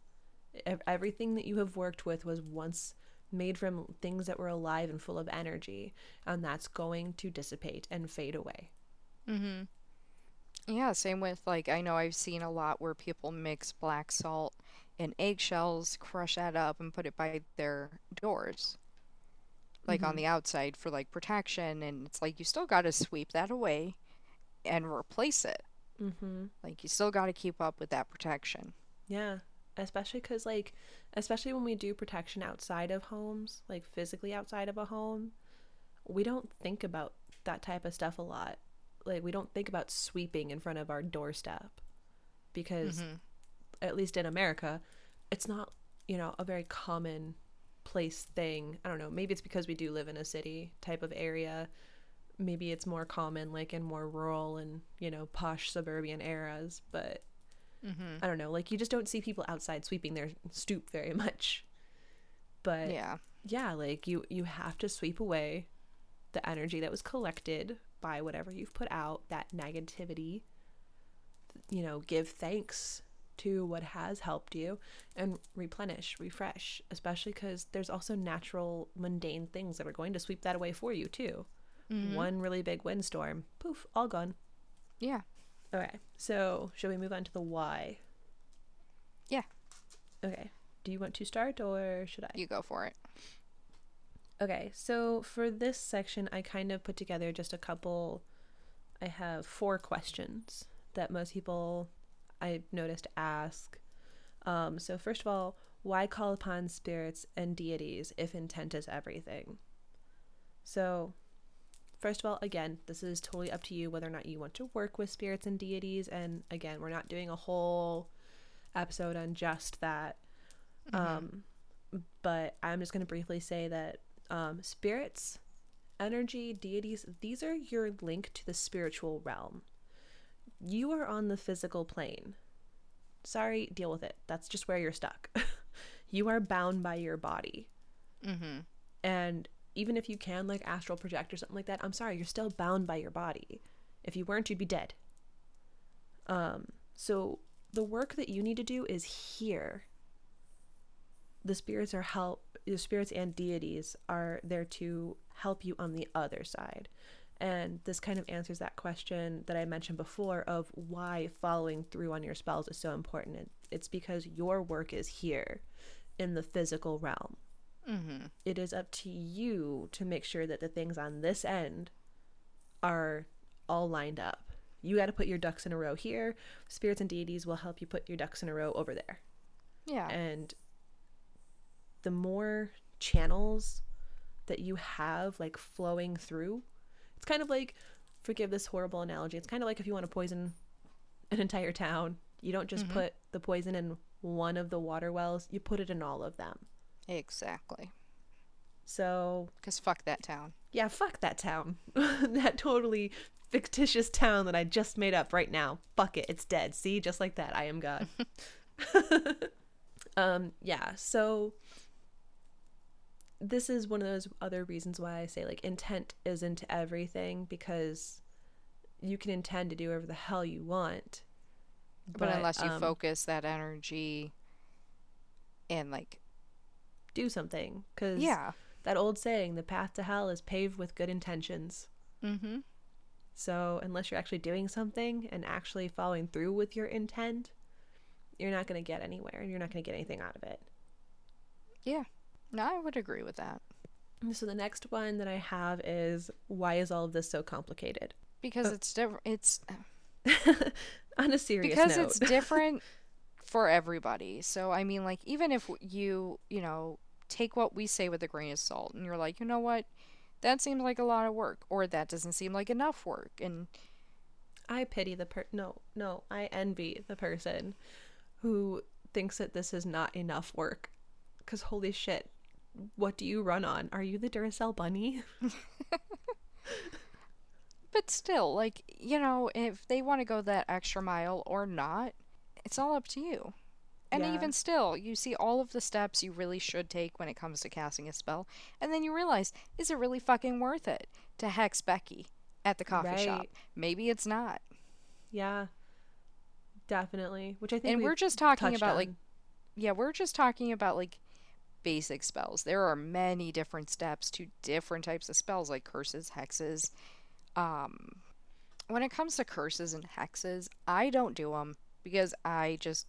Everything that you have worked with was once made from things that were alive and full of energy, and that's going to dissipate and fade away. Mm-hmm. Yeah, same with like I know I've seen a lot where people mix black salt and eggshells, crush that up and put it by their doors. Like on Mhm. the outside for like protection and it's like you still got to sweep that away and replace it. Mm-hmm. Like you still got to keep up with that protection. Yeah. especially because like especially when we do protection outside of homes like physically outside of a home we don't think about that type of stuff a lot like we don't think about sweeping in front of our doorstep because Mhm. At least in america it's not you know a very common place thing i don't know maybe it's because we do live in a city type of area maybe it's more common like in more rural and you know posh suburban eras but Mhm. I don't know, like you just don't see people outside sweeping their stoop very <laughs> much. But yeah, Yeah. like you you have to sweep away the energy that was collected by whatever you've put out, that negativity. You know, give thanks to what has helped you and replenish, refresh, especially cuz there's also natural mundane things that are going to sweep that away for you too. Mhm. One really big windstorm, poof, all gone. Yeah. Okay, so shall we move on to the why? Yeah. Okay. Do you want to start or should I? You go for it. Okay, so for this section, I kind of put together just a couple. I have four questions that most people I noticed ask. Um, so, first of all, why call upon spirits and deities if intent is everything? So, first of all, again, this is totally up to you whether or not you want to work with spirits and deities. And again, we're not doing a whole episode on just that. Um, but I'm just going to briefly say that um, spirits, energy, deities, these are your link to the spiritual realm. You are on the physical plane. Sorry, deal with it. That's just where you're stuck. <laughs> you are bound by your body. Mm-hmm. And even if you can, like, astral project or something like that, I'm sorry, you're still bound by your body. If you weren't, you'd be dead. Um, so the work that you need to do is here. The spirits are help. The spirits and deities are there to help you on the other side, and this kind of answers that question that I mentioned before of why following through on your spells is so important. It- It's because your work is here, in the physical realm Mm-hmm. it is up to you to make sure that the things on this end are all lined up. You got to put your ducks in a row here. Spirits and deities will help you put your ducks in a row over there. Yeah. And the more channels that you have like flowing through, it's kind of like forgive this horrible analogy. It's kind of like if you want to poison an entire town, you don't just Mhm. put the poison in one of the water wells, you put it in all of them. Exactly. So Because fuck that town. Yeah, fuck that town. <laughs> that totally fictitious town that I just made up right now. Fuck it, it's dead. See, just like that, I am God. <laughs> <laughs> um, yeah, so this is one of those other reasons why I say like intent isn't everything because you can intend to do whatever the hell you want. But, unless you um, focus that energy and like do something because yeah. that old saying, the path to hell is paved with good intentions. Mm-hmm. So, unless you're actually doing something and actually following through with your intent, you're not going to get anywhere and you're not going to get anything out of it. Yeah. No, I would agree with that. So, the next one that I have is why is all of this so complicated? Because Uh, it's different. It's <laughs> On a serious because note, it's different for everybody. So I mean, like even if you you know take what we say with a grain of salt, and you're like, you know what, that seems like a lot of work, or that doesn't seem like enough work, and I pity the per no, no, I envy the person who thinks that this is not enough work. Cuz holy shit, what do you run on? Are you the Duracell bunny? <laughs> but still, like you know, if they want to go that extra mile or not, it's all up to you. And Yeah. even still, you see all of the steps you really should take when it comes to casting a spell, and then you realize, is it really fucking worth it to hex Becky at the coffee shop? Maybe it's not. Yeah. Definitely. Which I think and we're just talking about like yeah we're just talking about like basic spells there are many different steps to different types of spells like curses hexes um when it comes to curses and hexes i don't do them because i just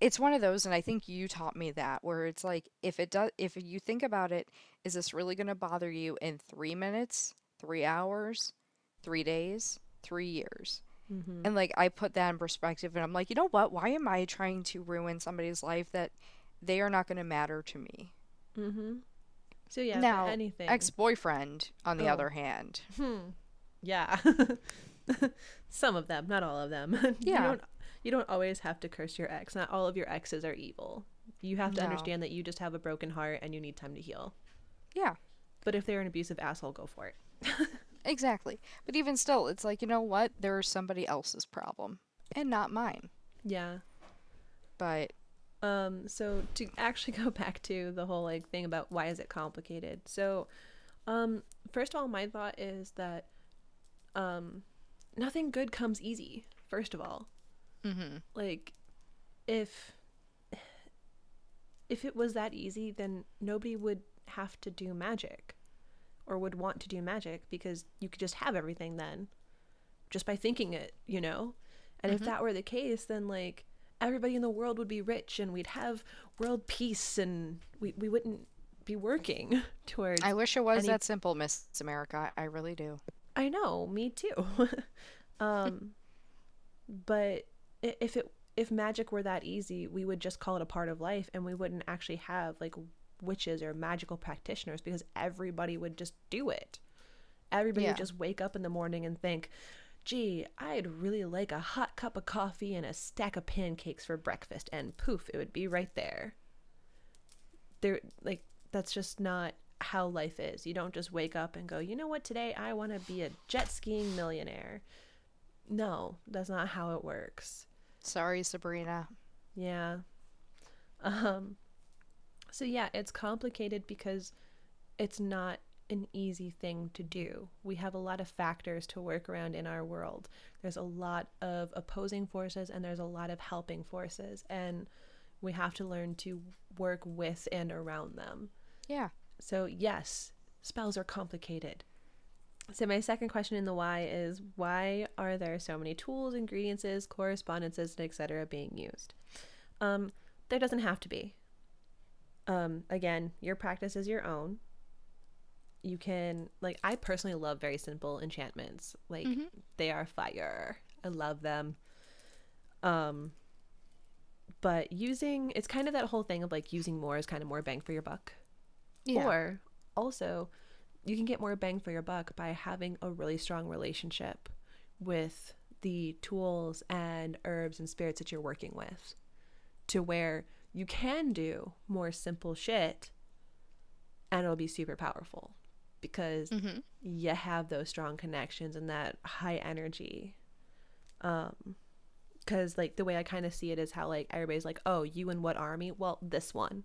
it's one of those and i think you taught me that where it's like if it does if you think about it is this really going to bother you in three minutes three hours three days three years Mm-hmm. And like I put that in perspective and I'm like, you know what? Why am I trying to ruin somebody's life that they are not going to matter to me? Mm-hmm. So yeah, now, anything. ex-boyfriend on the Oh. other hand. Hmm. Yeah. <laughs> Some of them, not all of them. <laughs> Yeah. You don't you don't always have to curse your ex. Not all of your exes are evil. You have to No. understand that you just have a broken heart and you need time to heal. Yeah. But if they're an abusive asshole, go for it. <laughs> Exactly. But even still, it's like, you know what? There's somebody else's problem and not mine. Yeah. But Um, so to actually <laughs> go back to the whole like thing about why is it complicated? So, um, first of all, my thought is that um, nothing good comes easy. First of all, mhm. like if if it was that easy, then nobody would have to do magic or would want to do magic because you could just have everything then just by thinking it, you know? And if Mhm. that were the case, then like everybody in the world would be rich and we'd have world peace and we, we wouldn't be working <laughs> towards I wish it was any- that simple, Miss America. I really do. I know, me too. <laughs> um, but if it if magic were that easy, we would just call it a part of life, and we wouldn't actually have like witches or magical practitioners because everybody would just do it. Everybody Yeah. would just wake up in the morning and think, "Gee, I'd really like a hot cup of coffee and a stack of pancakes for breakfast," and poof, it would be right there. There, like that's just not how life is. You don't just wake up and go, you know what, today I want to be a jet skiing millionaire. No, that's not how it works. Sorry, Sabrina. Yeah. Um so yeah, it's complicated because it's not an easy thing to do. We have a lot of factors to work around in our world. There's a lot of opposing forces and there's a lot of helping forces and we have to learn to work with and around them. Yeah. So, yes, spells are complicated. So, my second question in the why is why are there so many tools, ingredients, correspondences, and etc. being used? Um, there doesn't have to be. Um, again, your practice is your own. You can, like, I personally love very simple enchantments. Like, Mhm. they are fire. I love them. Um, but using, it's kind of that whole thing of like using more is kind of more bang for your buck. Yeah. Or also, you can get more bang for your buck by having a really strong relationship with the tools and herbs and spirits that you're working with to where you can do more simple shit and it'll be super powerful because Mhm. you have those strong connections and that high energy um because like the way i kind of see it is how like everybody's like oh you and what army well this one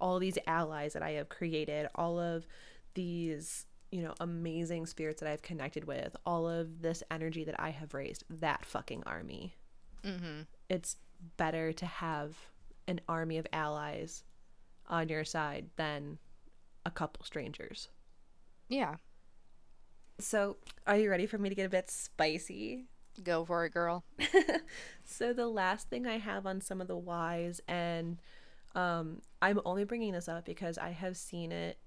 all these allies that i have created all of these you know amazing spirits that i've connected with all of this energy that i have raised that fucking army Mhm. it's better to have an army of allies on your side than a couple strangers Yeah. so are you ready for me to get a bit spicy Go for it, girl. <laughs> so the last thing I have on some of the whys, and um, I'm only bringing this up because I have seen it,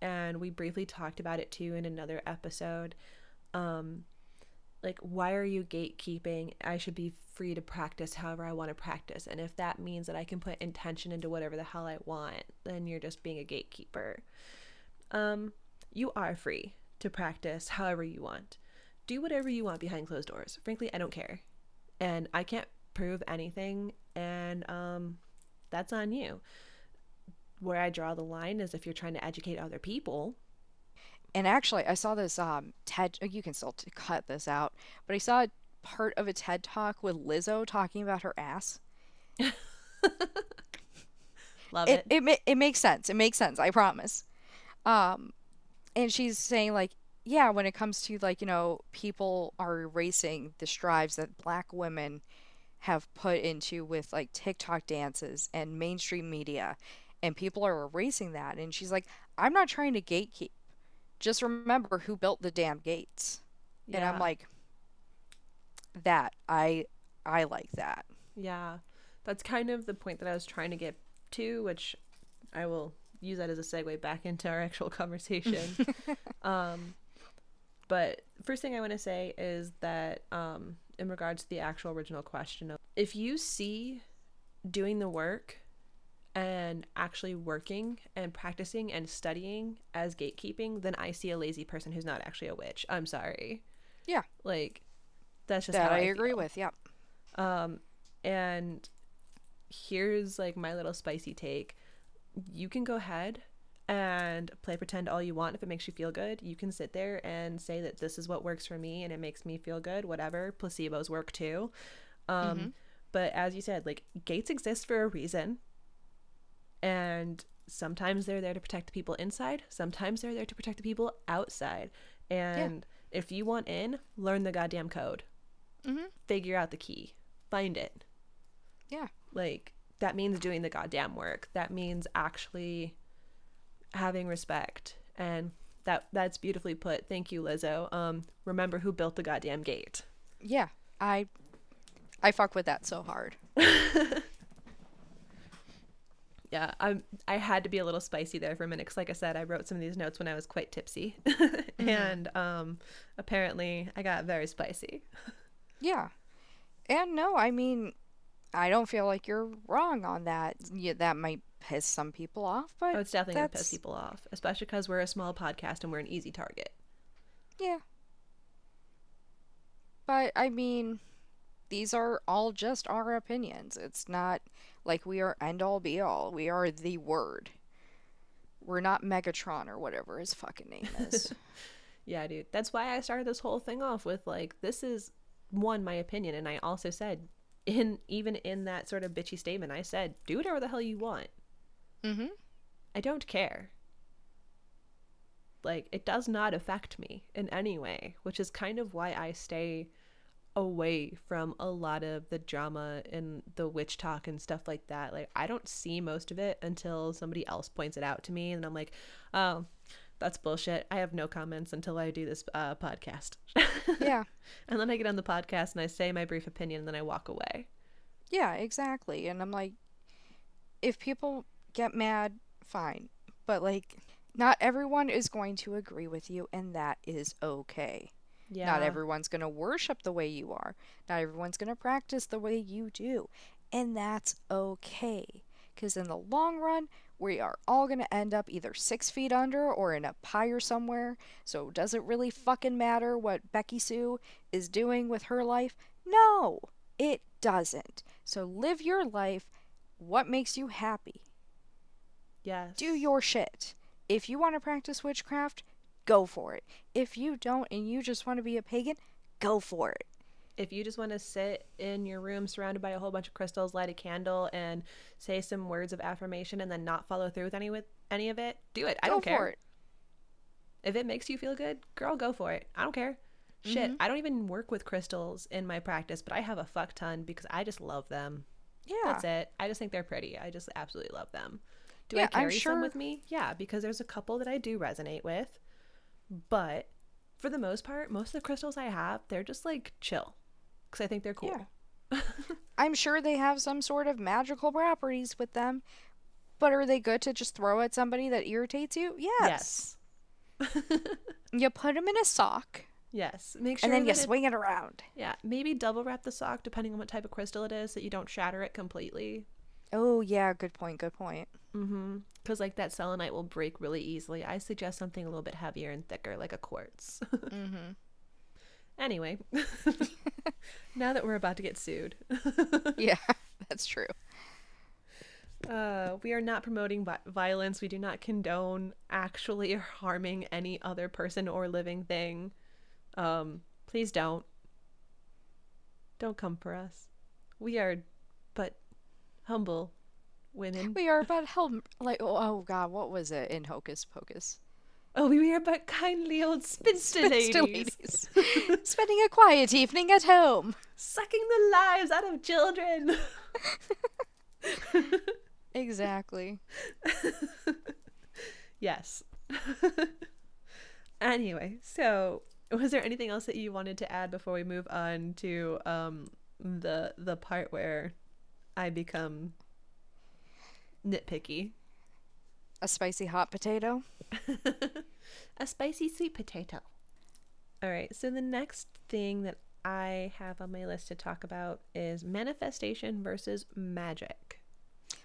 and we briefly talked about it too in another episode. Um, like, why are you gatekeeping? I should be free to practice however I want to practice, and if that means that I can put intention into whatever the hell I want, then you're just being a gatekeeper. Um, you are free to practice however you want. Do whatever you want behind closed doors. Frankly, I don't care and I can't prove anything, and um, that's on you. Where I draw the line is if you're trying to educate other people. And actually, I saw this um TED. You can still t- cut this out, but I saw part of a TED talk with Lizzo talking about her ass. <laughs> Love It it. it it makes sense. It makes sense. I promise. Um, and she's saying like, yeah, when it comes to like you know people are erasing the strives that Black women have put into with like TikTok dances and mainstream media, and people are erasing that. And she's like, I'm not trying to gatekeep. Just remember who built the damn gates. yeah. And I'm like, that I I like that. yeah, that's kind of the point that I was trying to get to, which I will use that as a segue back into our actual <laughs> conversation. <laughs> um, but first thing I want to say is that um, in regards to the actual original question of if you see doing the work and actually working and practicing and studying as gatekeeping, then I see a lazy person who's not actually a witch. I'm sorry. Yeah. Like that's just that I, I agree feel. with. Yep. Um, and here's like my little spicy take. You can go ahead and play pretend all you want if it makes you feel good. You can sit there and say that this is what works for me and it makes me feel good, whatever. Placebos work too. Um, Mhm. But as you said, like gates exist for a reason. And sometimes they're there to protect the people inside, sometimes they're there to protect the people outside. And if you want in, learn the goddamn code Mhm. figure out the key, find it. Yeah. Like that means doing the goddamn work. That means actually having respect. And that that's beautifully put. Thank you, Lizzo. Um, remember who built the goddamn gate. Yeah. I I fuck with that so hard. <laughs> Yeah, I I had to be a little spicy there for a minute because, like I said, I wrote some of these notes when I was quite tipsy, <laughs> and um, apparently I got very spicy. <laughs> Yeah. And no, I mean, I don't feel like you're wrong on that. Yeah, that might piss some people off, but Oh, it's definitely gonna piss people off, especially because we're a small podcast and we're an easy target. Yeah. But I mean, these are all just our opinions. It's not like we are end all be all. We are the word. We're not Megatron or whatever his fucking name <laughs> is. Yeah, dude. That's why I started this whole thing off with like this is one my opinion and I also said in even in that sort of bitchy statement I said do whatever the hell you want. mm-hmm. I don't care. Like it does not affect me in any way, which is kind of why I stay away from a lot of the drama and the witch talk and stuff like that. Like I don't see most of it until somebody else points it out to me and I'm like, "Oh, that's bullshit. I have no comments until I do this uh, podcast." <laughs> Yeah. and then I get on the podcast and I say my brief opinion and then I walk away. Yeah, exactly. And I'm like, if people get mad, fine. But like, not everyone is going to agree with you, and that is okay. Yeah. Not everyone's going to worship the way you are. Not everyone's going to practice the way you do. And that's okay. Because in the long run, we are all going to end up either six feet under or in a pyre somewhere. So does it really fucking matter what Becky Sue is doing with her life? No, it doesn't. So live your life. What makes you happy? Yes. do your shit. If you want to practice witchcraft, go for it. If you don't and you just want to be a pagan, go for it. If you just want to sit in your room surrounded by a whole bunch of crystals, light a candle, and say some words of affirmation, and then not follow through with any with any of it, do it. I go don't care. for it. If it makes you feel good, girl, go for it. I don't care. Shit, Mhm. I don't even work with crystals in my practice, but I have a fuck ton because I just love them. Yeah. That's it. I just think they're pretty. I just absolutely love them. Do Yeah, I carry sure- some with me? Yeah, because there's a couple that I do resonate with. But for the most part, most of the crystals I have, they're just like chill because I think they're cool. Yeah. I'm sure they have some sort of magical properties with them, but are they good to just throw at somebody that irritates you? Yes. Yes. <laughs> You put them in a sock Yes. Make sure and then you it- swing it around. yeah, maybe double wrap the sock depending on what type of crystal it is, so that you don't shatter it completely. Oh, yeah, good point, good point. Mm-hmm. Because like that selenite will break really easily. I suggest something a little bit heavier and thicker, like a quartz. <laughs> mm-hmm. Anyway, <laughs> now that we're about to get sued, <laughs> Yeah, <laughs> that's true. uh, we are not promoting violence. We do not condone actually harming any other person or living thing. Um, please don't. Don't come for us. We are but humble women. We are but held like oh, oh god, what was it in Hocus Pocus? Oh, we are but kindly old spinster ladies, ladies. <laughs> Spending a quiet evening at home. sucking the lives out of children. <laughs> Exactly. yes. <laughs> anyway, so was there anything else that you wanted to add before we move on to um the the part where I become nitpicky? A spicy hot potato. <laughs> A spicy sweet potato. All right. So the next thing that I have on my list to talk about is manifestation versus magic.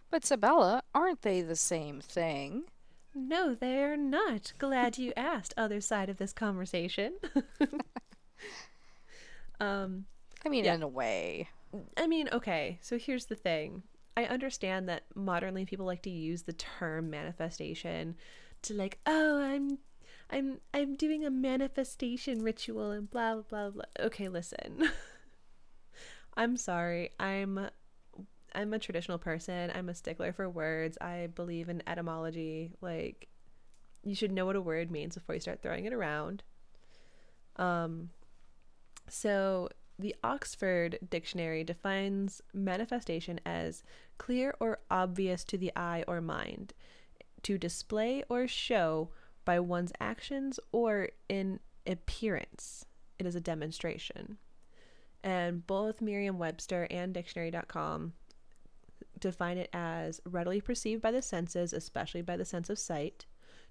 But Sybella, aren't they the same thing? No, they're not. Glad you <laughs> asked, other side of this conversation. <laughs> um, I mean, Yeah. in a way. I mean, okay, so here's the thing. I understand that modernly people like to use the term manifestation to like, oh, I'm I'm I'm doing a manifestation ritual and blah blah blah. blah. Okay, listen. <laughs> I'm sorry. I'm I'm a traditional person. I'm a stickler for words. I believe in etymology. Like you should know what a word means before you start throwing it around. Um so the Oxford Dictionary defines manifestation as clear or obvious to the eye or mind, to display or show by one's actions or in appearance. It is a demonstration. And both Merriam Webster and Dictionary.com define it as readily perceived by the senses, especially by the sense of sight,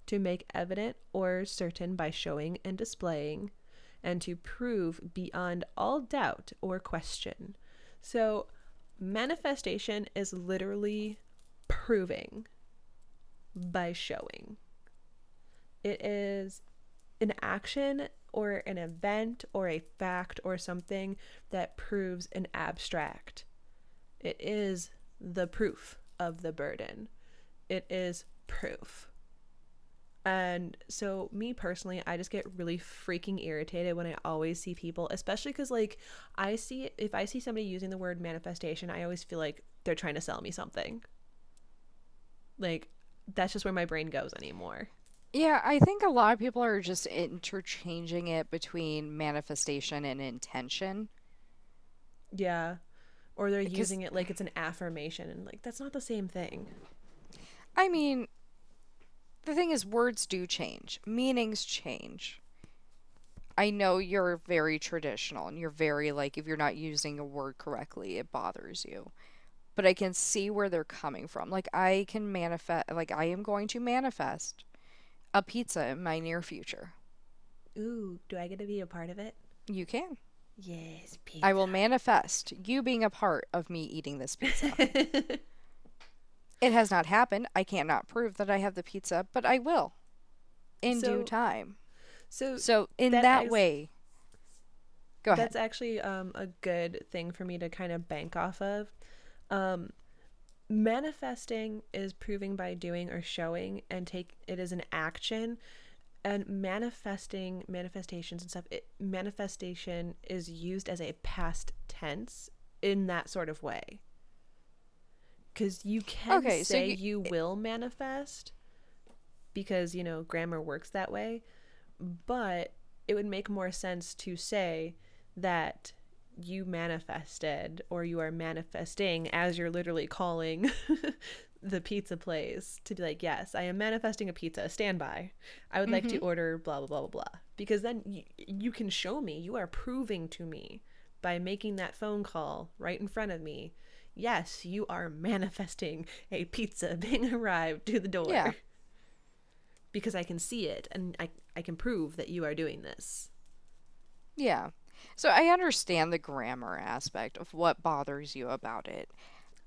to make evident or certain by showing and displaying, and to prove beyond all doubt or question. So, manifestation is literally proving by showing. It is an action or an event or a fact or something that proves an abstract. It is the proof of the burden. It is proof. And so, me personally, I just get really freaking irritated when I always see people, especially because, like, I see if I see somebody using the word manifestation, I always feel like they're trying to sell me something. Like, that's just where my brain goes anymore. Yeah, I think a lot of people are just interchanging it between manifestation and intention. Yeah. Or they're Because- using it like it's an affirmation, and like, that's not the same thing. I mean, the thing is, words do change, meanings change. I know you're very traditional and you're very like, if you're not using a word correctly, it bothers you. But I can see where they're coming from. Like, I can manifest, like, I am going to manifest a pizza in my near future. Ooh, do I get to be a part of it? You can. Yes, pizza. I will manifest you being a part of me eating this pizza. <laughs> It has not happened. I cannot not prove that I have the pizza, but I will in So- due time. so, So in that that, is- way, go ahead. That's actually um, a good thing for me to kind of bank off of. Um, manifesting is proving by doing or showing, and take it is an action. And manifesting, manifestations and stuff, it, manifestation is used as a past tense in that sort of way. Because you can Okay, so say you- you will manifest because, you know, grammar works that way but it would make more sense to say that you manifested or you are manifesting as you're literally calling <laughs> the pizza place to be like yes i am manifesting a pizza. Stand by. I would like to mm-hmm. order blah blah blah blah blah. Because then y- you can show me you are proving to me by making that phone call right in front of me yes you are manifesting a pizza <laughs> being arrived to the door Yeah. because I can see it and I, I can prove that you are doing this. yeah. So I understand the grammar aspect of what bothers you about it.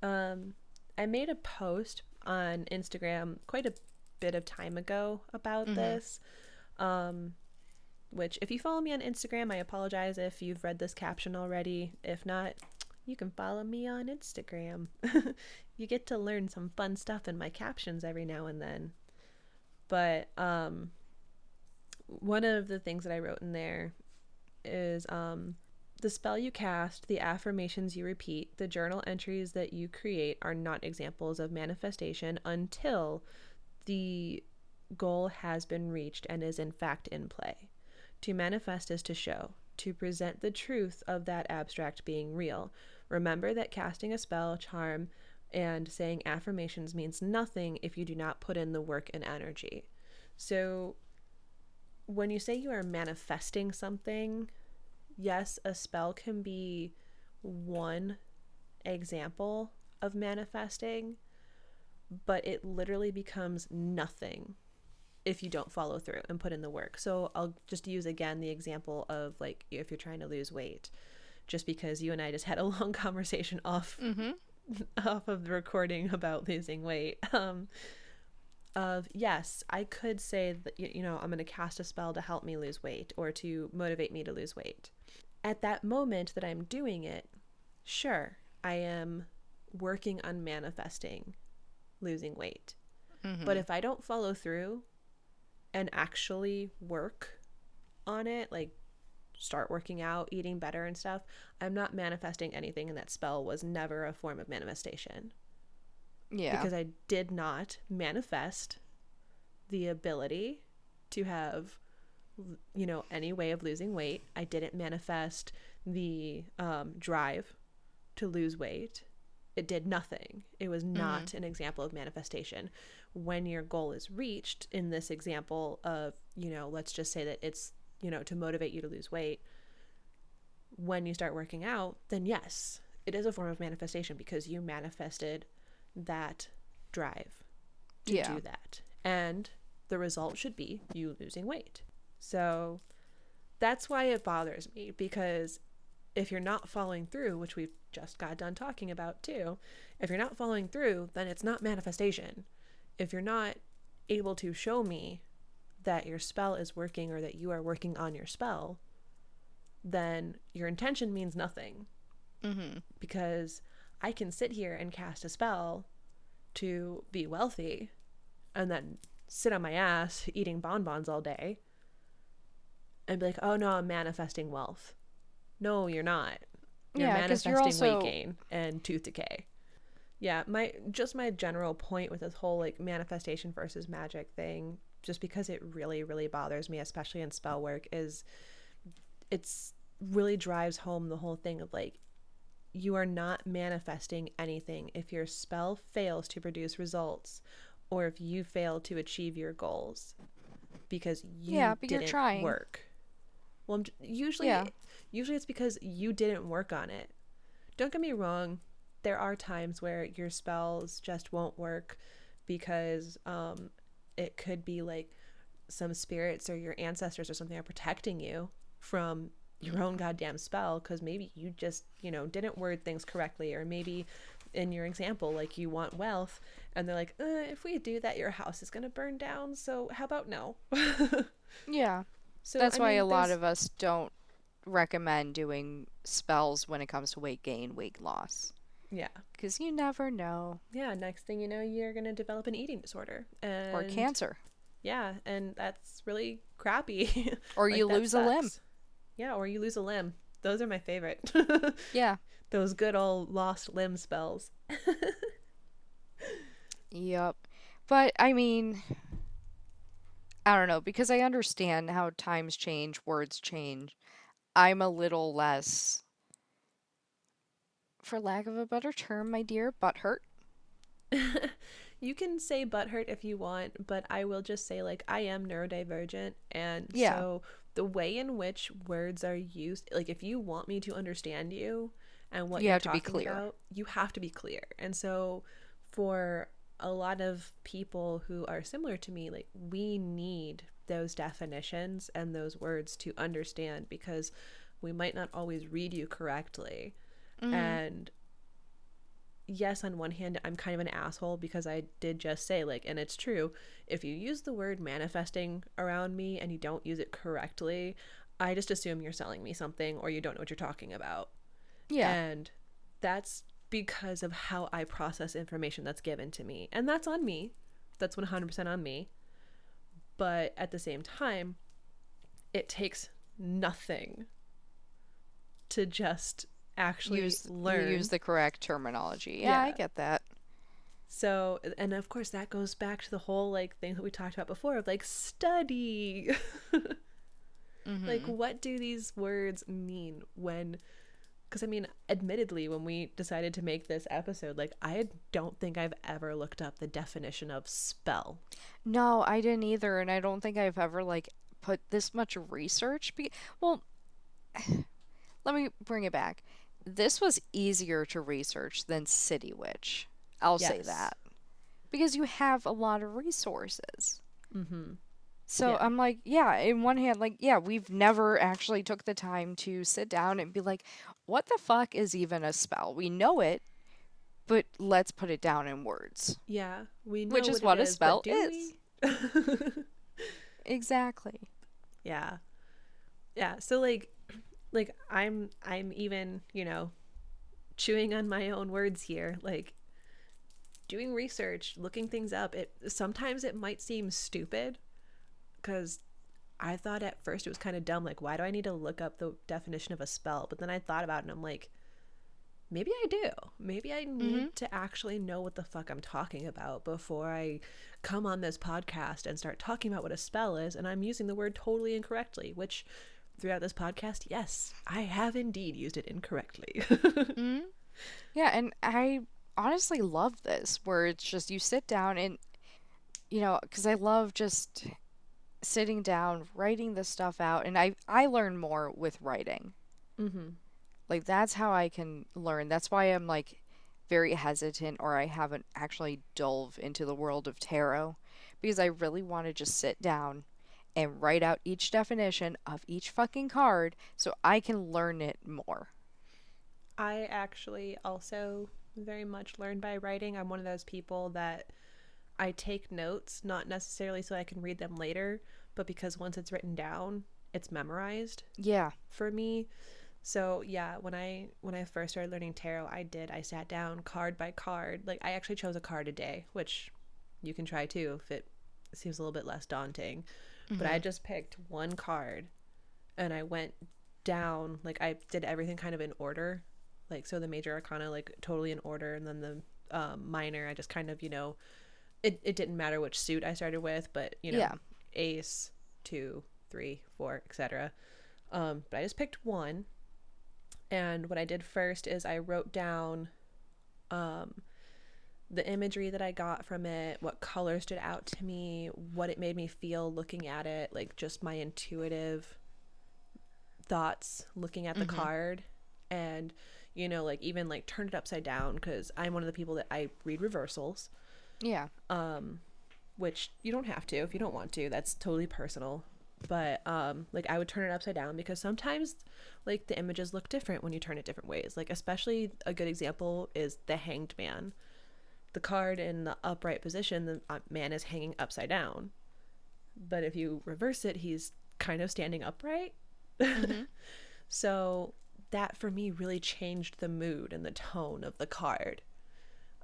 Um, I made a post on Instagram quite a bit of time ago about this. Um, which, if you follow me on Instagram, I apologize if you've read this caption already. If not, you can follow me on Instagram. <laughs> you get to learn some fun stuff in my captions every now and then. But um, one of the things that I wrote in there is um, the spell you cast, the affirmations you repeat, the journal entries that you create are not examples of manifestation until the goal has been reached and is in fact in play. To manifest is to show, to present the truth of that abstract being real. Remember that casting a spell, charm, and saying affirmations means nothing if you do not put in the work and energy. So, when you say you are manifesting something, yes, a spell can be one example of manifesting, but it literally becomes nothing if you don't follow through and put in the work. So I'll just use again the example of like if you're trying to lose weight, just because you and I just had a <laughs> long conversation off Mm-hmm. <laughs> off of the recording about losing weight. Um, of yes, I could say that you know I'm going to cast a spell to help me lose weight or to motivate me to lose weight. At that moment that I'm doing it, sure, I am working on manifesting losing weight. Mm-hmm. But if I don't follow through and actually work on it, like start working out, eating better and stuff, I'm not manifesting anything, and that spell was never a form of manifestation yeah. because I did not manifest the ability to have, you know, any way of losing weight. I didn't manifest the um, drive to lose weight. It did nothing. It was not an example of manifestation. When your goal is reached, in this example of, you know, let's just say that it's, you know, to motivate you to lose weight, when you start working out, then yes, it is a form of manifestation because you manifested that drive to Yeah. do that. And the result should be you losing weight. So that's why it bothers me because if you're not following through, which we've just got done talking about too, if you're not following through, then it's not manifestation. If you're not able to show me that your spell is working or that you are working on your spell, then your intention means nothing Mm-hmm. because I can sit here and cast a spell to be wealthy and then sit on my ass eating bonbons all day and be like, oh no, I'm manifesting wealth. No, you're not. You're Yeah, manifesting you're also- weight gain and tooth decay. Yeah, my just my general point with this whole like manifestation versus magic thing, just because it really, really bothers me, especially in spell work, is it's really drives home the whole thing of like you are not manifesting anything if your spell fails to produce results or if you fail to achieve your goals because you Yeah, but you're didn't trying. work. Well, I'm usually Yeah. usually it's because you didn't work on it. Don't get me wrong, there are times where your spells just won't work because um it could be like some spirits or your ancestors or something are protecting you from your own goddamn spell because maybe you just you know didn't word things correctly or maybe in your example like you want wealth and they're like uh, if we do that your house is going to burn down so how about no <laughs> Yeah. so That's I why mean, a lot there's- of us don't recommend doing spells when it comes to weight gain, weight loss. Yeah Because you never know. yeah next thing you know you're going to develop an eating disorder and Or cancer. yeah and that's really crappy <laughs> Or Like, you lose a limb. yeah or you lose a limb those are my favorite <laughs> Yeah. those good old lost limb spells <laughs> Yep. But I mean, I don't know, because I understand how times change, words change. I'm a little less, for lack of a better term, my dear, butthurt. <laughs> you can say butthurt if you want, but I will just say like I am neurodivergent, and Yeah. so the way in which words are used, like if you want me to understand you and what You you're have to be talking clear. about, you have to be clear. And so for a lot of people who are similar to me, like we need those definitions and those words to understand because we might not always read you correctly. Mm. And yes, on one hand, I'm kind of an asshole because I did just say, like, and it's true, if you use the word manifesting around me and you don't use it correctly, I just assume you're selling me something or you don't know what you're talking about. Yeah. And that's because of how I process information that's given to me. And that's on me. That's 100% on me. But at the same time, it takes nothing to just actually use, learn. use the correct terminology. Yeah, I get that. So, and of course, that goes back to the whole like thing that we talked about before of like study. <laughs> Like, Mm-hmm. what do these words mean when? Because I mean, admittedly, when we decided to make this episode, like, I don't think I've ever looked up the definition of spell. No, I didn't either, and I don't think I've ever like put this much research. Be- well, <sighs> let me bring it back. This was easier to research than City Witch. I'll say that because you have a lot of resources. Mm-hmm. So Yeah. I'm like, yeah, in one hand, like, yeah, we've never actually took the time to sit down and be like, what the fuck is even a spell? We know it, but let's put it down in words. Yeah, we know Which is it what a spell is. <laughs> Exactly. yeah. Yeah, so like like I'm I'm even, you know, chewing on my own words here, like doing research, looking things up. It sometimes it might seem stupid cuz I thought at first it was kind of dumb like why do I need to look up the definition of a spell? But then I thought about it and I'm like maybe I do. Maybe I need mm-hmm. to actually know what the fuck I'm talking about before I come on this podcast and start talking about what a spell is and I'm using the word totally incorrectly, which throughout this podcast, yes, I have indeed used it incorrectly. <laughs> Yeah, and I honestly love this where it's just you sit down and, you know, because I love just sitting down, writing this stuff out, and I I learn more with writing. mm-hmm. Like that's how I can learn. That's why I'm like very hesitant or I haven't actually dove into the world of tarot because I really want to just sit down and write out each definition of each fucking card so I can learn it more. I actually also very much learn by writing. I'm one of those people that I take notes, not necessarily so I can read them later, but because once it's written down, it's memorized Yeah. for me. So yeah, when I when I first started learning tarot, I did. I sat down card by card. Like I actually chose a card a day, which you can try too if it seems a little bit less daunting. But I just picked one card and I went down like I did everything kind of in order. Like so the major arcana like totally in order and then the um, minor I just kind of, you know, it, it didn't matter which suit I started with, but you know, Yeah. ace, two, three, four, etc. Um, but I just picked one. And what I did first is I wrote down um, the imagery that I got from it, what color stood out to me, what it made me feel looking at it, like just my intuitive thoughts looking at the card. And, you know, like even like turned it upside down because I'm one of the people that I read reversals. Yeah. um which you don't have to if you don't want to. That's totally personal. But um like i would turn it upside down because sometimes like the images look different when you turn it different ways. Like especially a good example is the hanged man the card in the upright position the man is hanging upside down but if you reverse it he's kind of standing upright <laughs> so that for me really changed the mood and the tone of the card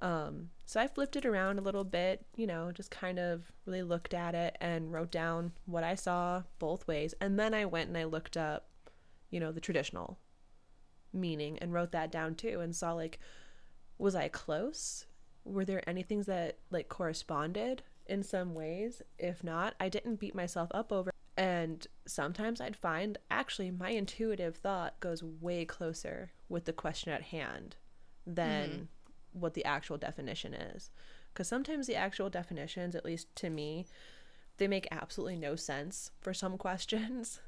um, so I flipped it around a little bit, you know, just kind of really looked at it and wrote down what I saw both ways. And then I went and I looked up, you know, the traditional meaning and wrote that down too and saw like, was I close? Were there any things that like corresponded in some ways? If not, I didn't beat myself up over. And sometimes I'd find actually my intuitive thought goes way closer with the question at hand than mm-hmm. what the actual definition is. Because sometimes the actual definitions, at least to me, they make absolutely no sense for some <laughs> questions.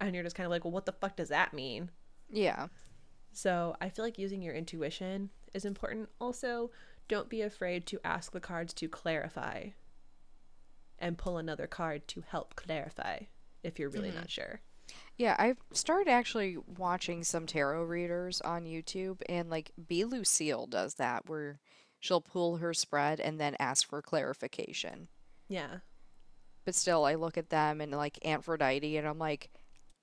And you're just kind of like, well, what the fuck does that mean? Yeah. So I feel like using your intuition is important. Also, don't be afraid to ask the cards to clarify and pull another card to help clarify if you're really mm-hmm. not sure. Yeah, I've started actually watching some tarot readers on YouTube, and like B. Lucille does that, where she'll pull her spread and then ask for clarification. Yeah. But still, I look at them and like Aphrodite, and I'm like,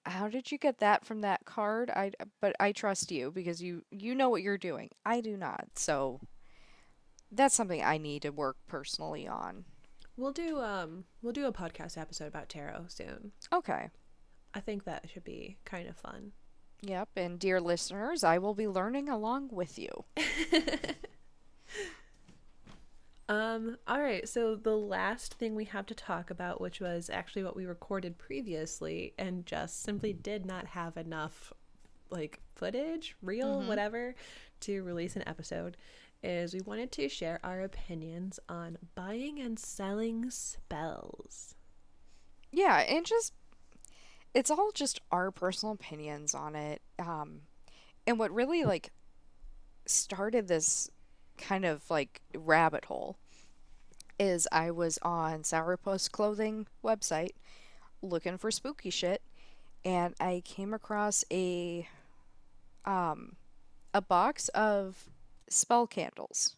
how did you get that from that card? I but I trust you because you you know what you're doing. I do not, so that's something I need to work personally on. We'll do um we'll do a podcast episode about tarot soon. Okay. I think that should be kind of fun. Yep, and dear listeners, I will be learning along with you. <laughs> Um, all right, so the last thing we have to talk about, which was actually what we recorded previously and just simply did not have enough like footage, reel, whatever, to release an episode, is we wanted to share our opinions on buying and selling spells. Yeah, and just it's all just our personal opinions on it. Um and what really like started this kind of like rabbit hole is I was on Sourpuss clothing website looking for spooky shit and I came across a um a box of spell candles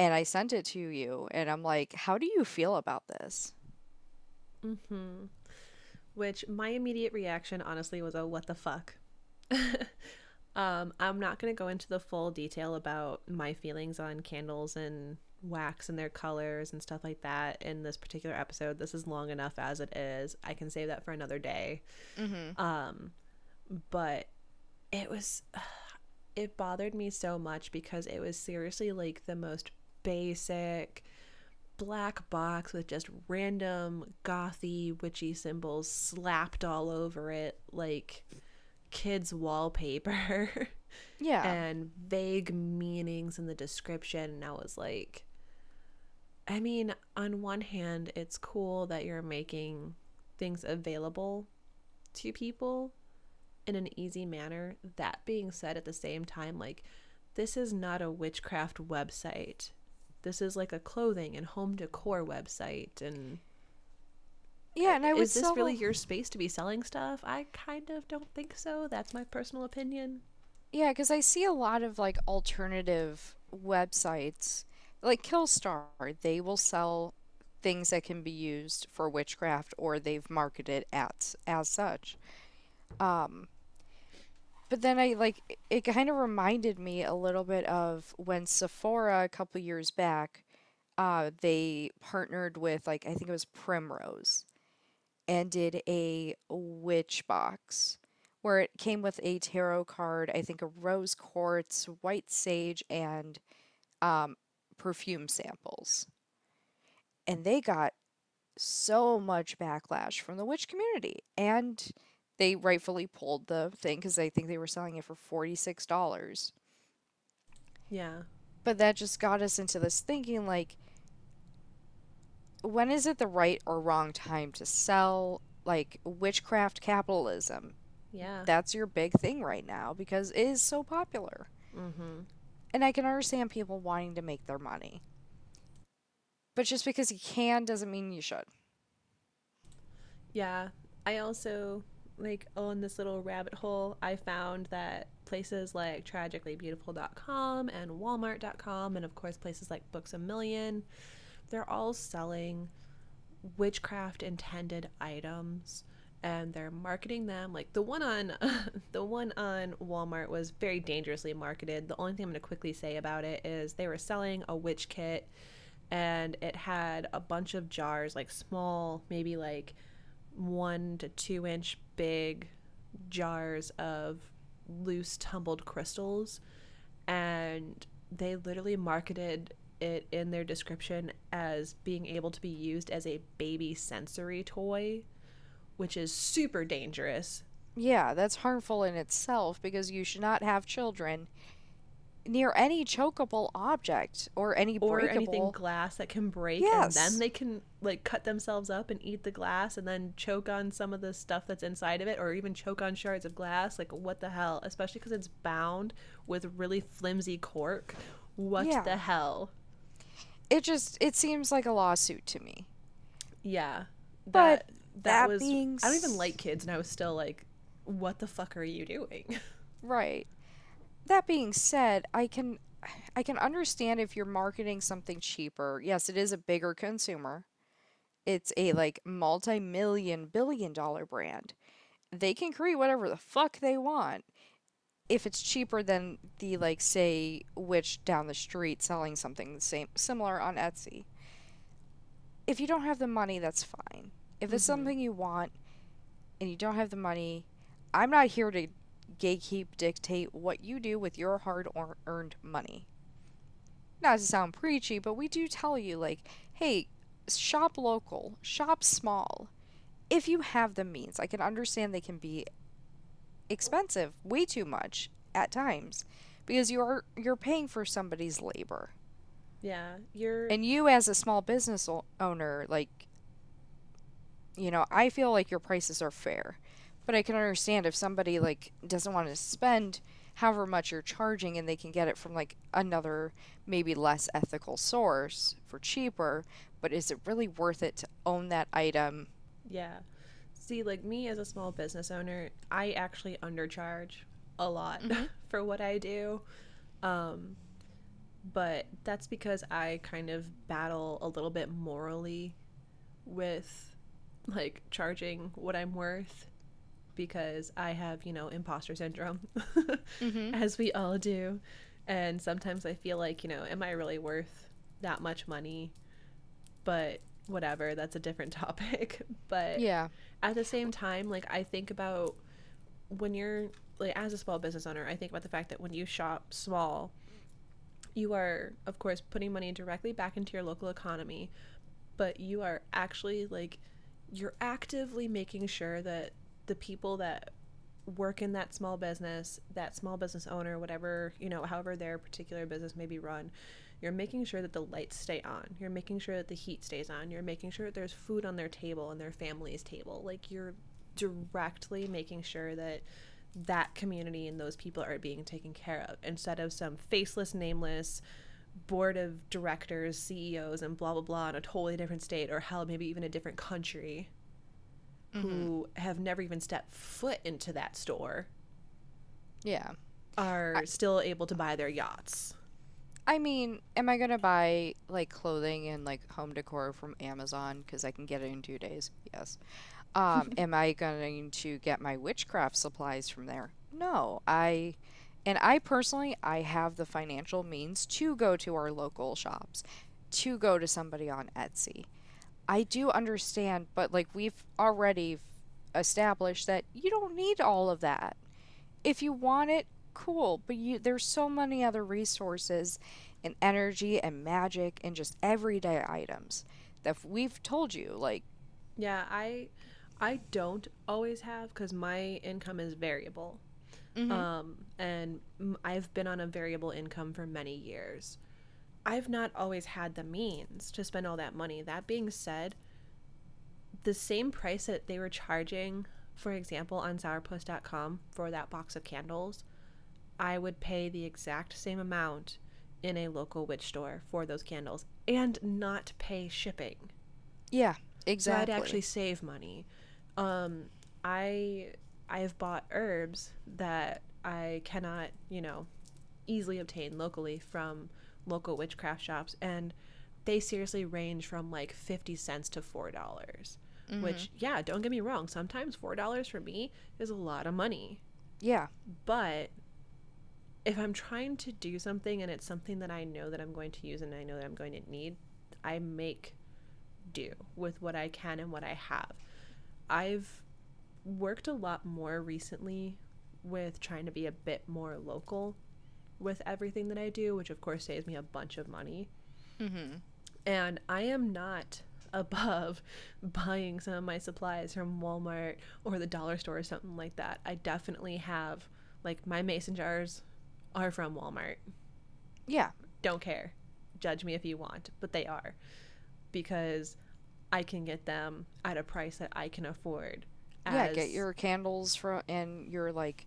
and I sent it to you and I'm like, "How do you feel about this?" Mm-hmm. Which my immediate reaction honestly was a what the fuck. <laughs> um, I'm not gonna go into the full detail about my feelings on candles and wax and their colors and stuff like that in this particular episode. This is long enough as it is. I can save that for another day. Mm-hmm. Um, but it was it bothered me so much because it was seriously like the most basic black box with just random gothy witchy symbols slapped all over it like kids wallpaper <laughs> Yeah. and vague meanings in the description and I was like I mean on one hand it's cool that you're making things available to people in an easy manner that being said at the same time like this is not a witchcraft website this is like a clothing and home decor website and yeah, and I was. is this sell really your space to be selling stuff i kind of don't think so that's my personal opinion Yeah, because I see a lot of like alternative websites, like Killstar. They will sell things that can be used for witchcraft, or they've marketed as as such. Um, but then I like it- kind of reminded me a little bit of when Sephora a couple years back, uh, they partnered with like I think it was Pinrose, and did a witch box where it came with a tarot card, I think a rose quartz, white sage, and um, perfume samples. And they got so much backlash from the witch community. And they rightfully pulled the thing because I think they were selling it for $46. yeah But that just got us into this thinking like, when is it the right or wrong time to sell like witchcraft capitalism? yeah that's your big thing right now because it is so popular. mm-hmm And I can understand people wanting to make their money. But just because you can doesn't mean you should. Yeah. I also like on this little rabbit hole, I found that places like tragicallybeautiful.com and walmart.com and of course places like Books a Million, they're all selling witchcraft intended items and they're marketing them like the one on <laughs> the one on Walmart was very dangerously marketed. The only thing I'm going to quickly say about it is they were selling a witch kit and it had a bunch of jars like small maybe like one to two inch big jars of loose tumbled crystals. And they literally marketed it in their description as being able to be used as a baby sensory toy which is super dangerous. Yeah, that's harmful in itself because you should not have children near any chokeable object or any or breakable. anything glass that can break Yes. and then they can like cut themselves up and eat the glass and then choke on some of the stuff that's inside of it or even choke on shards of glass like what the hell especially because it's bound with really flimsy cork what Yeah. the hell It just it seems like a lawsuit to me. yeah But that that, that was being i don't even like kids and i was still like what the fuck are you doing <laughs> Right. That being said, I can I can understand if you're marketing something cheaper. Yes, it is a bigger consumer. It's a like multi-million billion dollar brand. They can create whatever the fuck they want. If it's cheaper than the like say witch down the street selling something the same similar on Etsy. If you don't have the money, that's fine. If it's Mhm. something you want and you don't have the money, I'm not here to gatekeep dictate what you do with your hard earned money. Not to sound preachy, but we do tell you, like, hey, shop local, shop small. If you have the means, I can understand they can be expensive, way too much at times, because you're you're paying for somebody's labor. yeah you're And you as a small business o- owner, like, you know, I feel like your prices are fair. But I can understand if somebody like doesn't want to spend however much you're charging and they can get it from like another maybe less ethical source for cheaper but is it really worth it to own that item Yeah. See, like me as a small business owner, I actually undercharge a lot <laughs> for what I do. Um, but that's because I kind of battle a little bit morally with like charging what I'm worth because I have, you know, imposter syndrome, mm-hmm. <laughs> as we all do. And sometimes I feel like, you know, am I really worth that much money? But whatever, that's a different <laughs> topic. But yeah at the same time, like I think about when you're like as a small business owner, I think about the fact that when you shop small, you are of course putting money directly back into your local economy, but you are actually like you're actively making sure that the people that work in that small business, that small business owner, whatever, you know, however their particular business may be run, you're making sure that the lights stay on. You're making sure that the heat stays on. You're making sure that there's food on their table and their family's table. Like you're directly making sure that that community and those people are being taken care of instead of some faceless, nameless board of directors, CEOs, and blah blah blah in a totally different state or hell, maybe even a different country who have never even stepped foot into that store yeah are still able to buy their yachts. I mean, am I gonna buy like clothing and like home decor from Amazon because I can get it in two days? Yes. Um, <laughs> am I going to get my witchcraft supplies from there? No. I, and I personally, I have the financial means to go to our local shops, to go to somebody on Etsy. I do understand, but like we've already established that you don't need all of that. If you want it, cool, but you there's so many other resources and energy and magic and just everyday items that we've told you like Yeah, I I don't always have cuz my income is variable. Um and I've been on a variable income for many years. I've not always had the means to spend all that money. That being said, the same price that they were charging, for example, on sourpuss.com for that box of candles, I would pay the exact same amount in a local witch store for those candles and not pay shipping. yeah, exactly. So. I'd actually save money. Um, I I've bought herbs that I cannot, you know, easily obtain locally from local witchcraft shops, and they seriously range from like fifty cents to four dollars. Mm-hmm. Which, yeah, don't get me wrong. Sometimes four dollars for me is a lot of money, yeah. but if I'm trying to do something and it's something that I know that I'm going to use and I know that I'm going to need, I make do with what I can and what I have. I've worked a lot more recently with trying to be a bit more local with everything that I do, which of course saves me a bunch of money. Mm-hmm. And I am not <laughs> above buying some of my supplies from Walmart or the dollar store or something like that. I definitely have, like, my mason jars are from Walmart. Yeah. Don't care. Judge me if you want, but they are. Because I can get them at a price that I can afford. Yeah, get your candles from and your like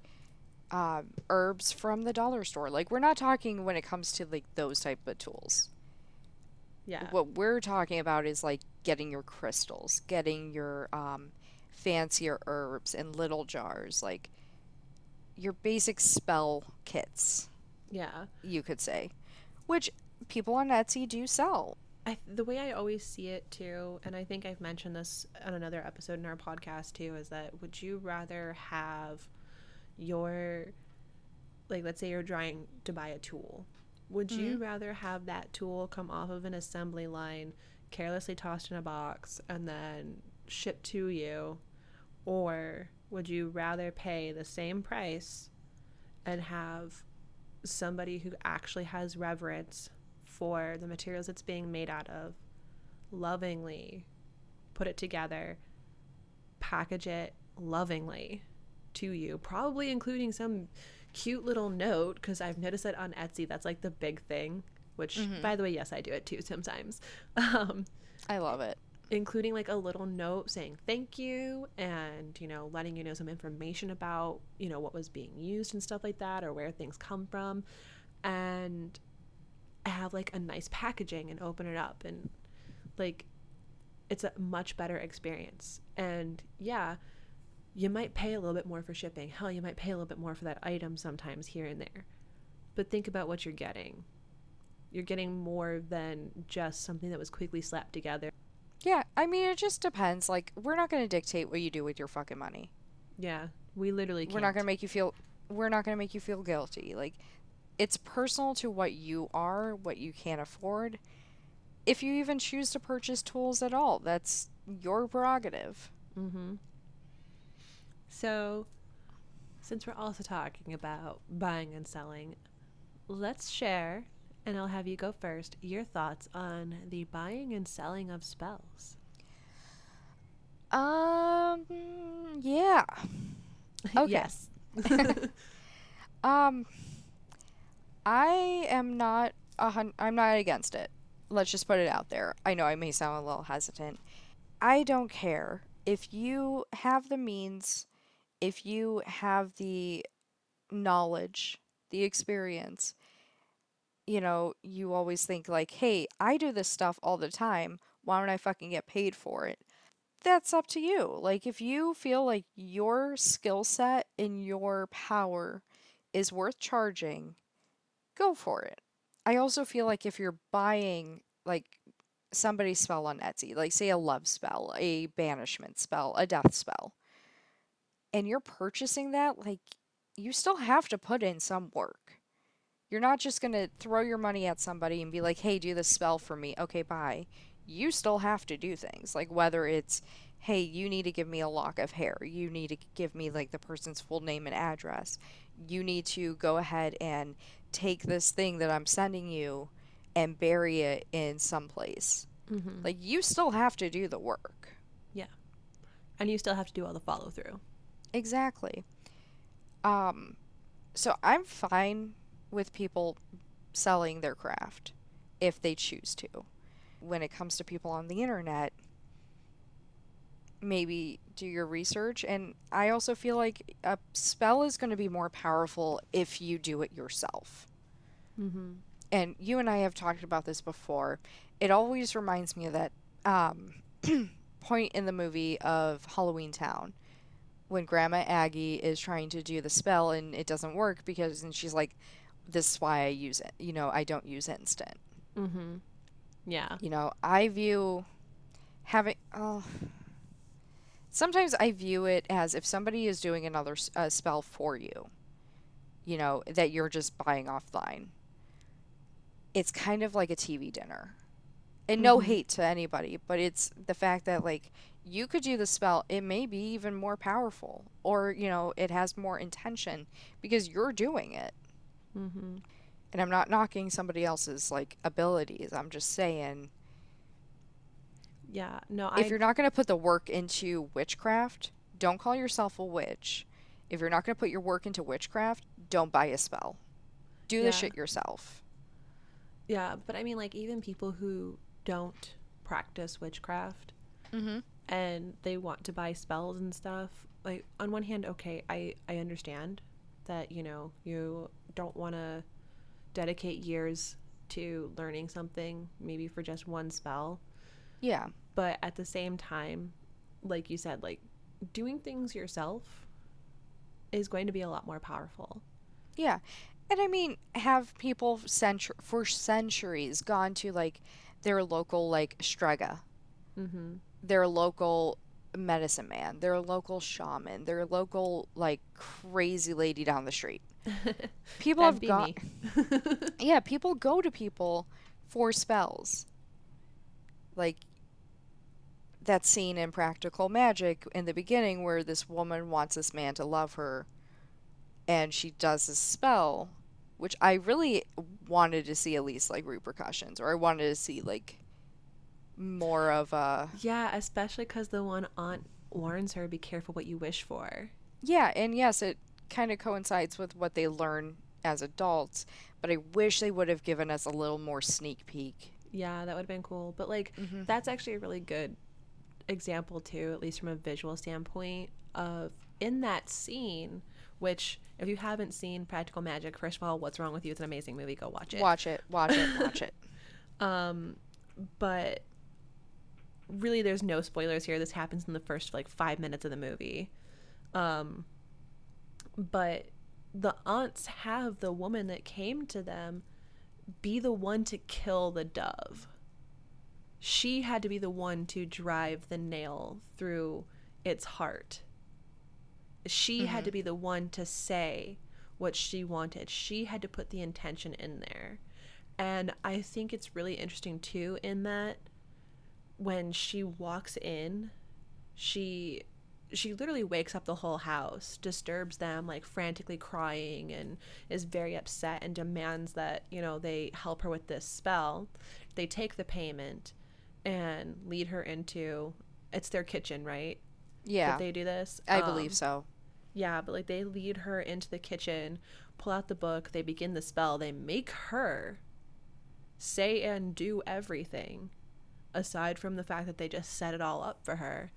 um, herbs from the dollar store. Like we're not talking when it comes to like those type of tools. Yeah. What we're talking about is like getting your crystals, getting your um, fancier herbs in little jars, like your basic spell kits, Yeah. you could say, which people on Etsy do sell. I, the way I always see it too, and I think I've mentioned this on another episode in our podcast too, is that would you rather have your, like, let's say you're trying to buy a tool, would you mm-hmm. rather have that tool come off of an assembly line, carelessly tossed in a box, and then shipped to you, or would you rather pay the same price and have somebody who actually has reverence for the materials it's being made out of, lovingly put it together, package it lovingly to you, probably including some cute little note because I've noticed that on Etsy that's like the big thing. Which, by the way, yes, I do it too sometimes. <laughs> Um, I love it. including like a little note saying thank you and you know letting you know some information about you know what was being used and stuff like that or where things come from and I have like a nice packaging and open it up and like it's a much better experience and yeah you might pay a little bit more for shipping hell you might pay a little bit more for that item sometimes here and there but think about what you're getting you're getting more than just something that was quickly slapped together Yeah, I mean, it just depends. Like, we're not going to dictate what you do with your fucking money. yeah we literally can't. We're not going to make you feel. We're not going to make you feel guilty. Like, it's personal to what you are, what you can afford. If you even choose to purchase tools at all, that's your prerogative. Mm-hmm. So, since we're also talking about buying and selling, let's share, and I'll have you go first, your thoughts on the buying and selling of spells. Um, yeah. <laughs> Okay. yes. <laughs> <laughs> Um, I am not a hun- I'm not against it. Let's just put it out there. I know I may sound a little hesitant. I don't care if you have the means, if you have the knowledge, the experience. You know, you always think like, "Hey, I do this stuff all the time. Why don't I fucking get paid for it?" That's up to you. Like if you feel like your skill set and your power is worth charging, go for it. I also feel like if you're buying like somebody's spell on Etsy, like say a love spell, a banishment spell, a death spell, and you're purchasing that, like you still have to put in some work. You're not just going to throw your money at somebody and be like, "Hey, do this spell for me." Okay, bye. You still have to do things. Like whether it's hey, you need to give me a lock of hair. You need to give me like the person's full name and address. You need to go ahead and take this thing that I'm sending you and bury it in some place. Mm-hmm. Like you still have to do the work. Yeah. And you still have to do all the follow through. Exactly. Um so I'm fine with people selling their craft if they choose to. When it comes to people on the internet, maybe do your research and I also feel like a spell is going to be more powerful if you do it yourself. Mm-hmm. and you and I have talked about this before. It always reminds me of that um, <clears throat> point in the movie of Halloween Town when Grandma Aggie is trying to do the spell and it doesn't work because, and she's like, "This is why I use it. You know, I don't use instant. Mm-hmm. Yeah. You know, I view having oh." Sometimes I view it as if somebody is doing another uh, spell for you, you know, that you're just buying offline it's kind of like a TV dinner. And no Mhm. hate to anybody, but it's the fact that like you could do the spell, it may be even more powerful or, you know, it has more intention because you're doing it. Mm-hmm. And I'm not knocking somebody else's like abilities. I'm just saying Yeah. No, if I you're not going to put the work into witchcraft, don't call yourself a witch. If you're not going to put your work into witchcraft, don't buy a spell. Do Yeah. the shit yourself. Yeah, but I mean, like, even people who don't practice witchcraft Mm-hmm. And they want to buy spells and stuff, like, on one hand, okay, I, I understand that, you know, you don't want to dedicate years to learning something, maybe for just one spell. Yeah. But at the same time, like you said, like, doing things yourself is going to be a lot more powerful. Yeah. And I mean, have people centu- for centuries gone to like their local like strega, Mm-hmm. Their local medicine man, their local shaman, their local like crazy lady down the street. <laughs> People have gone. <laughs> Yeah, people go to people for spells. Like that scene in Practical Magic in the beginning where this woman wants this man to love her and she does this spell, which I really wanted to see at least like repercussions or I wanted to see like more of a Yeah, especially because the one aunt warns her, be careful what you wish for. Yeah, and yes, it kind of coincides with what they learn as adults, but I wish they would have given us a little more sneak peek. Yeah, that would have been cool. But, like, Mhm. that's actually a really good example too, at least from a visual standpoint, of in that scene, which if you haven't seen Practical Magic, first of all, what's wrong with you? It's an amazing movie. Go watch it. Watch it, watch it, watch it. <laughs> Um, but really, there's no spoilers here. This happens in the first like five minutes of the movie. Um, but the aunts have the woman that came to them be the one to kill the dove. She had to be the one to drive the nail through its heart. She had to be the one to say what she wanted. She had to put the intention in there. And I think it's really interesting too, in that when she walks in, she she literally wakes up the whole house, disturbs them, like frantically crying, and is very upset and demands that, you know, they help her with this spell. They take the payment and lead her into it's their kitchen, right? Yeah, That they do this. I Um, believe so. yeah, but like they lead her into the kitchen, pull out the book, they begin the spell, they make her say and do everything aside from the fact that they just set it all up for her.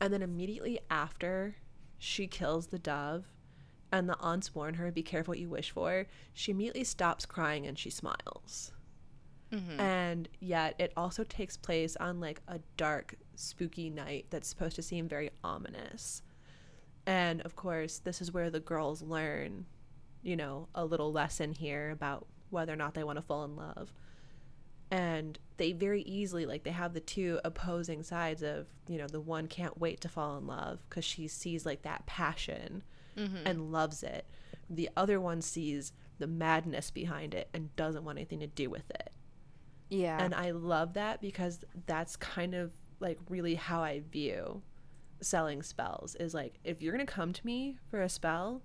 And then immediately after she kills the dove and the aunts warn her, be careful what you wish for, she immediately stops crying and she smiles. Mm-hmm. And yet it also takes place on like a dark, spooky night that's supposed to seem very ominous. And of course, this is where the girls learn, you know, a little lesson here about whether or not they want to fall in love. And they very easily, like, they have the two opposing sides of, you know, the one can't wait to fall in love because she sees, like, that passion mm-hmm. and loves it. The other one sees the madness behind it and doesn't want anything to do with it. Yeah, And I love that because that's kind of like really how I view selling spells is like if you're going to come to me for a spell,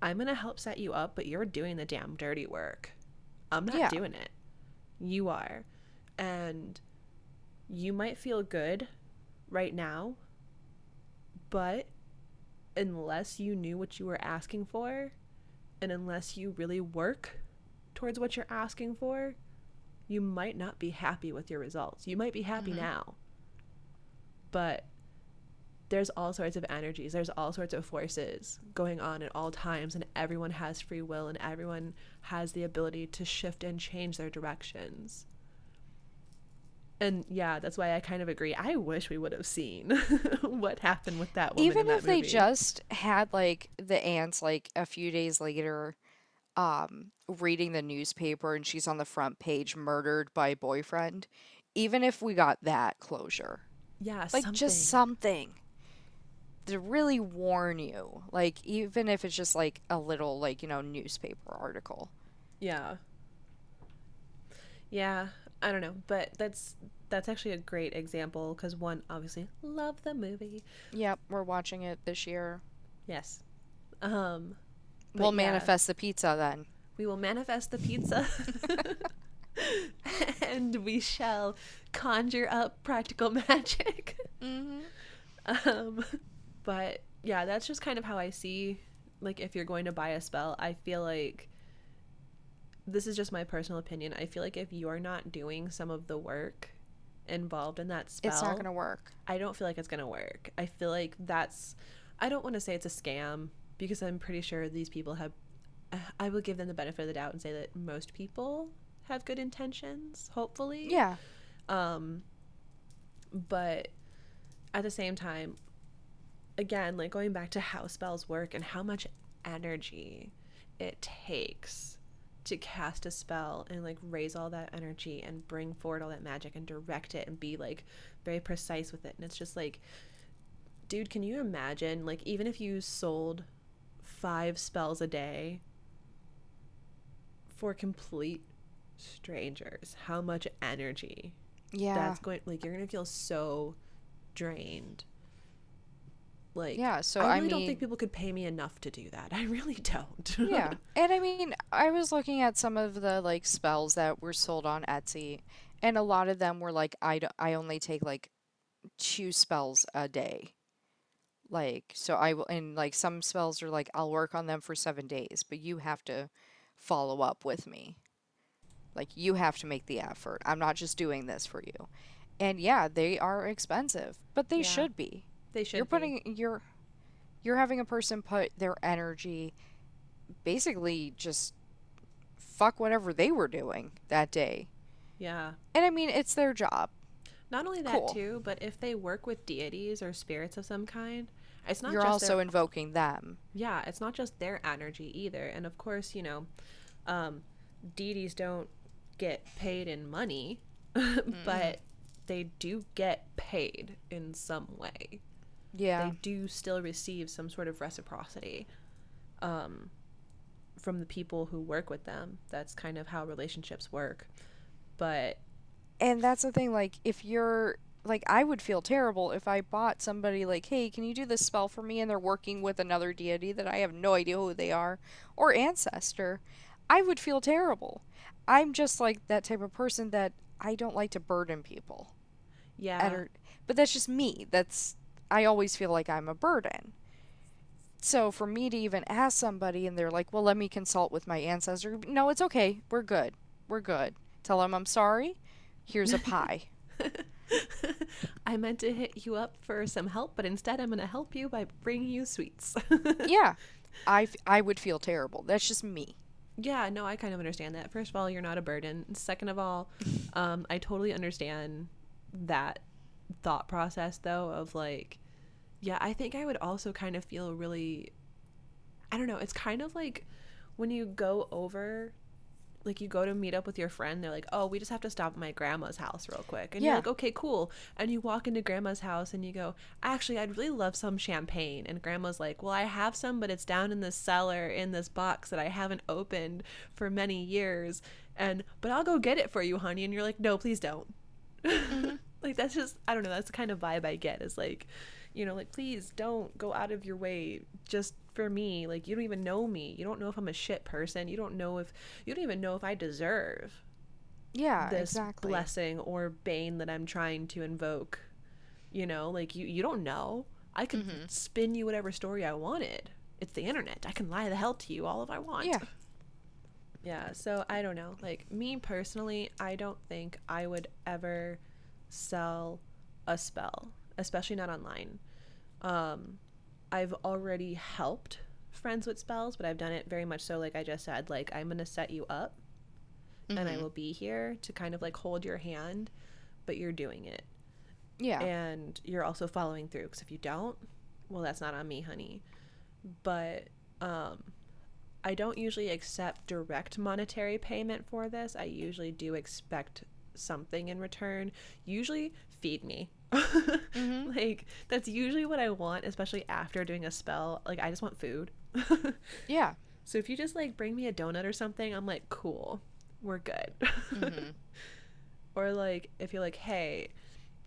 I'm going to help set you up, but you're doing the damn dirty work. I'm not Yeah. doing it. You are. And you might feel good right now, but unless you knew what you were asking for and unless you really work towards what you're asking for, you might not be happy with your results. You might be happy mm-hmm. now, but there's all sorts of energies, there's all sorts of forces going on at all times, and everyone has free will and everyone has the ability to shift and change their directions. And yeah, that's why I kind of agree. I wish we would have seen <laughs> what happened with that woman. even that if they just had like the aunts like a few days later um reading the newspaper and she's on the front page murdered by boyfriend even if we got that closure yeah, like something. just something to really warn you like even if it's just like a little like you know newspaper article Yeah. Yeah, I don't know, but that's that's actually a great example because one obviously love the movie. yep we're watching it this year Yes. Um we'll yeah, manifest the pizza then We will manifest the pizza. <laughs> and we shall conjure up practical <laughs> magic. mm-hmm. Um, but yeah, that's just kind of how I see like if you're going to buy a spell, I feel like this is just my personal opinion. I feel like if you're not doing some of the work involved in that spell, it's not gonna work I don't feel like it's going to work. I feel like that's I don't want to say it's a scam because I'm pretty sure these people have I will give them the benefit of the doubt and say that most people have good intentions, hopefully yeah um but at the same time again like going back to how spells work and how much energy it takes to cast a spell and like raise all that energy and bring forward all that magic and direct it and be like very precise with it. And it's just like dude can you imagine like even if you sold five spells a day for complete strangers how much energy yeah. that's going like you're gonna feel so drained like Yeah, so i I really don't think people could pay me enough to do that. <laughs> I really don't. <laughs> Yeah and i mean i was looking at some of the like spells that were sold on etsy and a lot of them were like i, d- I only take like two spells a day. Like so i will and like some spells are like i'll work on them for seven days but you have to follow up with me. Like you have to make the effort. I'm not just doing this for you. And yeah, they are expensive, but they Yeah. should be. They should you're be. putting you're you're having a person put their energy basically just fuck whatever they were doing that day. Yeah. And I mean, it's their job. Not only that Cool. too, but if they work with deities or spirits of some kind, it's not you're also their, invoking them. yeah, it's not just their energy either. And of course, you know, um, deities don't get paid in money, <laughs> but they do get paid in some way. Yeah. They do still receive some sort of reciprocity um, from the people who work with them. That's kind of how relationships work. But and that's the thing like if you're like i would feel terrible if i bought somebody like hey can you do this spell for me and they're working with another deity that i have no idea who they are or ancestor i would feel terrible i'm just like that type of person that i don't like to burden people yeah, are- but that's just me that's i always feel like i'm a burden so for me to even ask somebody and they're like well let me consult with my ancestor no it's okay we're good we're good tell them i'm sorry here's a pie <laughs> <laughs> I meant to hit you up for some help, but instead I'm going to help you by bringing you sweets. <laughs> yeah I, f- I would feel terrible that's just me yeah, no, I kind of understand that. First of all, you're not a burden. Second of all, um, I totally understand that thought process, though, of like, yeah, I think I would also kind of feel really, I don't know, it's kind of like when you go over. Like you go to meet up with your friend, they're like, "Oh, we just have to stop at my grandma's house real quick," and you're like, "Okay, cool." And you walk into grandma's house and you go, "Actually, I'd really love some champagne." And grandma's like, "Well, I have some, but it's down in the cellar in this box that I haven't opened for many years." And but I'll go get it for you, honey. And you're like, "No, please don't." Mm-hmm. <laughs> like that's just I don't know. That's the kind of vibe I get. Is like, you know, like please don't go out of your way just for me. Like you don't even know me. You don't know if I'm a shit person. You don't know if you don't even know if I deserve yeah this exactly blessing or bane that I'm trying to invoke. You know, like you you don't know. I could Mm-hmm. spin you whatever story I wanted. It's the internet. I can lie the hell to you all if I want. Yeah. Yeah, so I don't know. Like me personally, I don't think I would ever sell a spell, especially not online. Um I've already helped friends with spells, but I've done it very much so like I just said, like I'm going to set you up and I Mhm. will be here to kind of like hold your hand, but you're doing it. yeah And you're also following through because if you don't, well that's not on me, honey. But um I don't usually accept direct monetary payment for this. I usually do expect something in return. Usually feed me. Mhm. <laughs> Like that's usually what I want, especially after doing a spell. Like I just want food. <laughs> yeah so if you just like bring me a donut or something, I'm like, cool. We're good. Mhm. <laughs> or like if you're like, "Hey,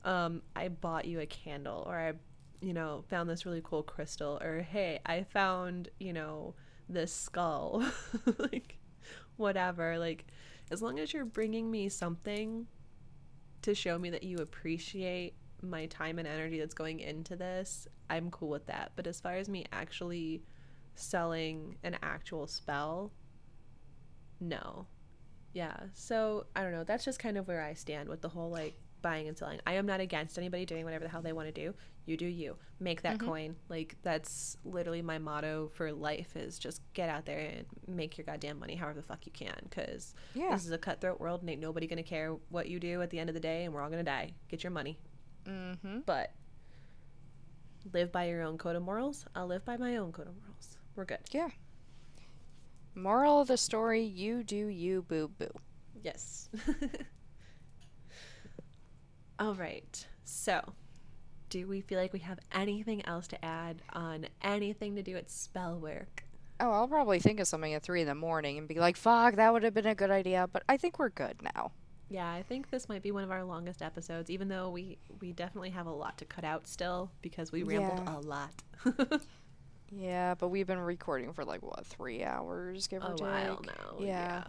um I bought you a candle or I you know, found this really cool crystal or hey, I found, you know, this skull." like whatever, like as long as you're bringing me something to show me that you appreciate my time and energy that's going into this, I'm cool with that. But as far as me actually selling an actual spell, no. Yeah. So I don't know. That's just kind of where I stand with the whole like buying and selling. I am not against anybody doing whatever the hell they want to do. You do you. Make that Mhm. coin. Like that's literally my motto for life is just get out there and make your goddamn money however the fuck you can cuz yeah this is a cutthroat world and ain't nobody going to care what you do at the end of the day and we're all going to die. Get your money. Mm-hmm. But live by your own code of morals. I'll live by my own code of morals. We're good. yeah moral of the story you do you boo boo Yes. <laughs> All right. So, do we feel like we have anything else to add on anything to do with spell work? oh i'll probably think of something at three in the morning and be like fuck that would have been a good idea but i think we're good now Yeah, I think this might be one of our longest episodes, even though we we definitely have a lot to cut out still because we rambled Yeah. a lot. <laughs> yeah but we've been recording for like what three hours give or take. a while now. Yeah.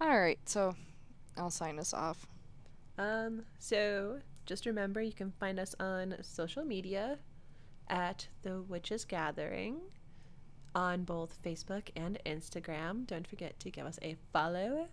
all right so i'll sign us off Um, so just remember you can find us on social media at The Witches Gathering on both Facebook and Instagram. Don't forget to give us a follow.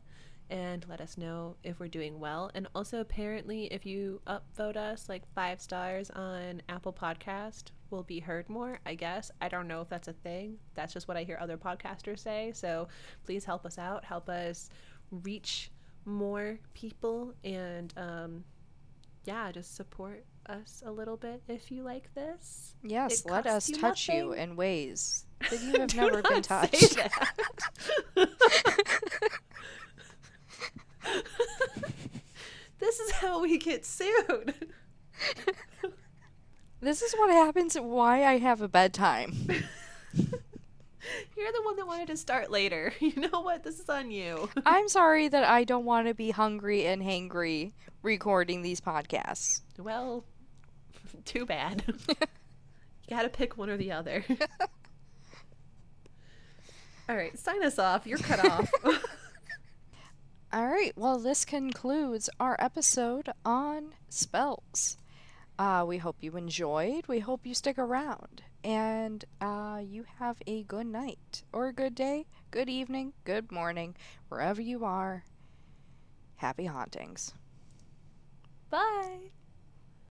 And let us know if we're doing well. And also, apparently, if you upvote us like five stars on Apple Podcast, we'll be heard more. I guess I don't know if that's a thing. That's just what I hear other podcasters say. So please help us out. Help us reach more people and um, yeah, just support us a little bit if you like this. Yes, It let us you touch you in ways that you <laughs> have never been touched. <laughs> <laughs> <laughs> this is how we get sued. <laughs> This is what happens why I have a bedtime. <laughs> You're the one that wanted to start later. You know what? This is on you. I'm sorry that I don't want to be hungry and hangry recording these podcasts. Well, too bad. you gotta pick one or the other. All right, sign us off. You're cut off. All right, well, this concludes our episode on spells. Uh, we hope you enjoyed. We hope you stick around. And uh, you have a good night, or a good day, good evening, good morning, wherever you are. Happy hauntings. Bye.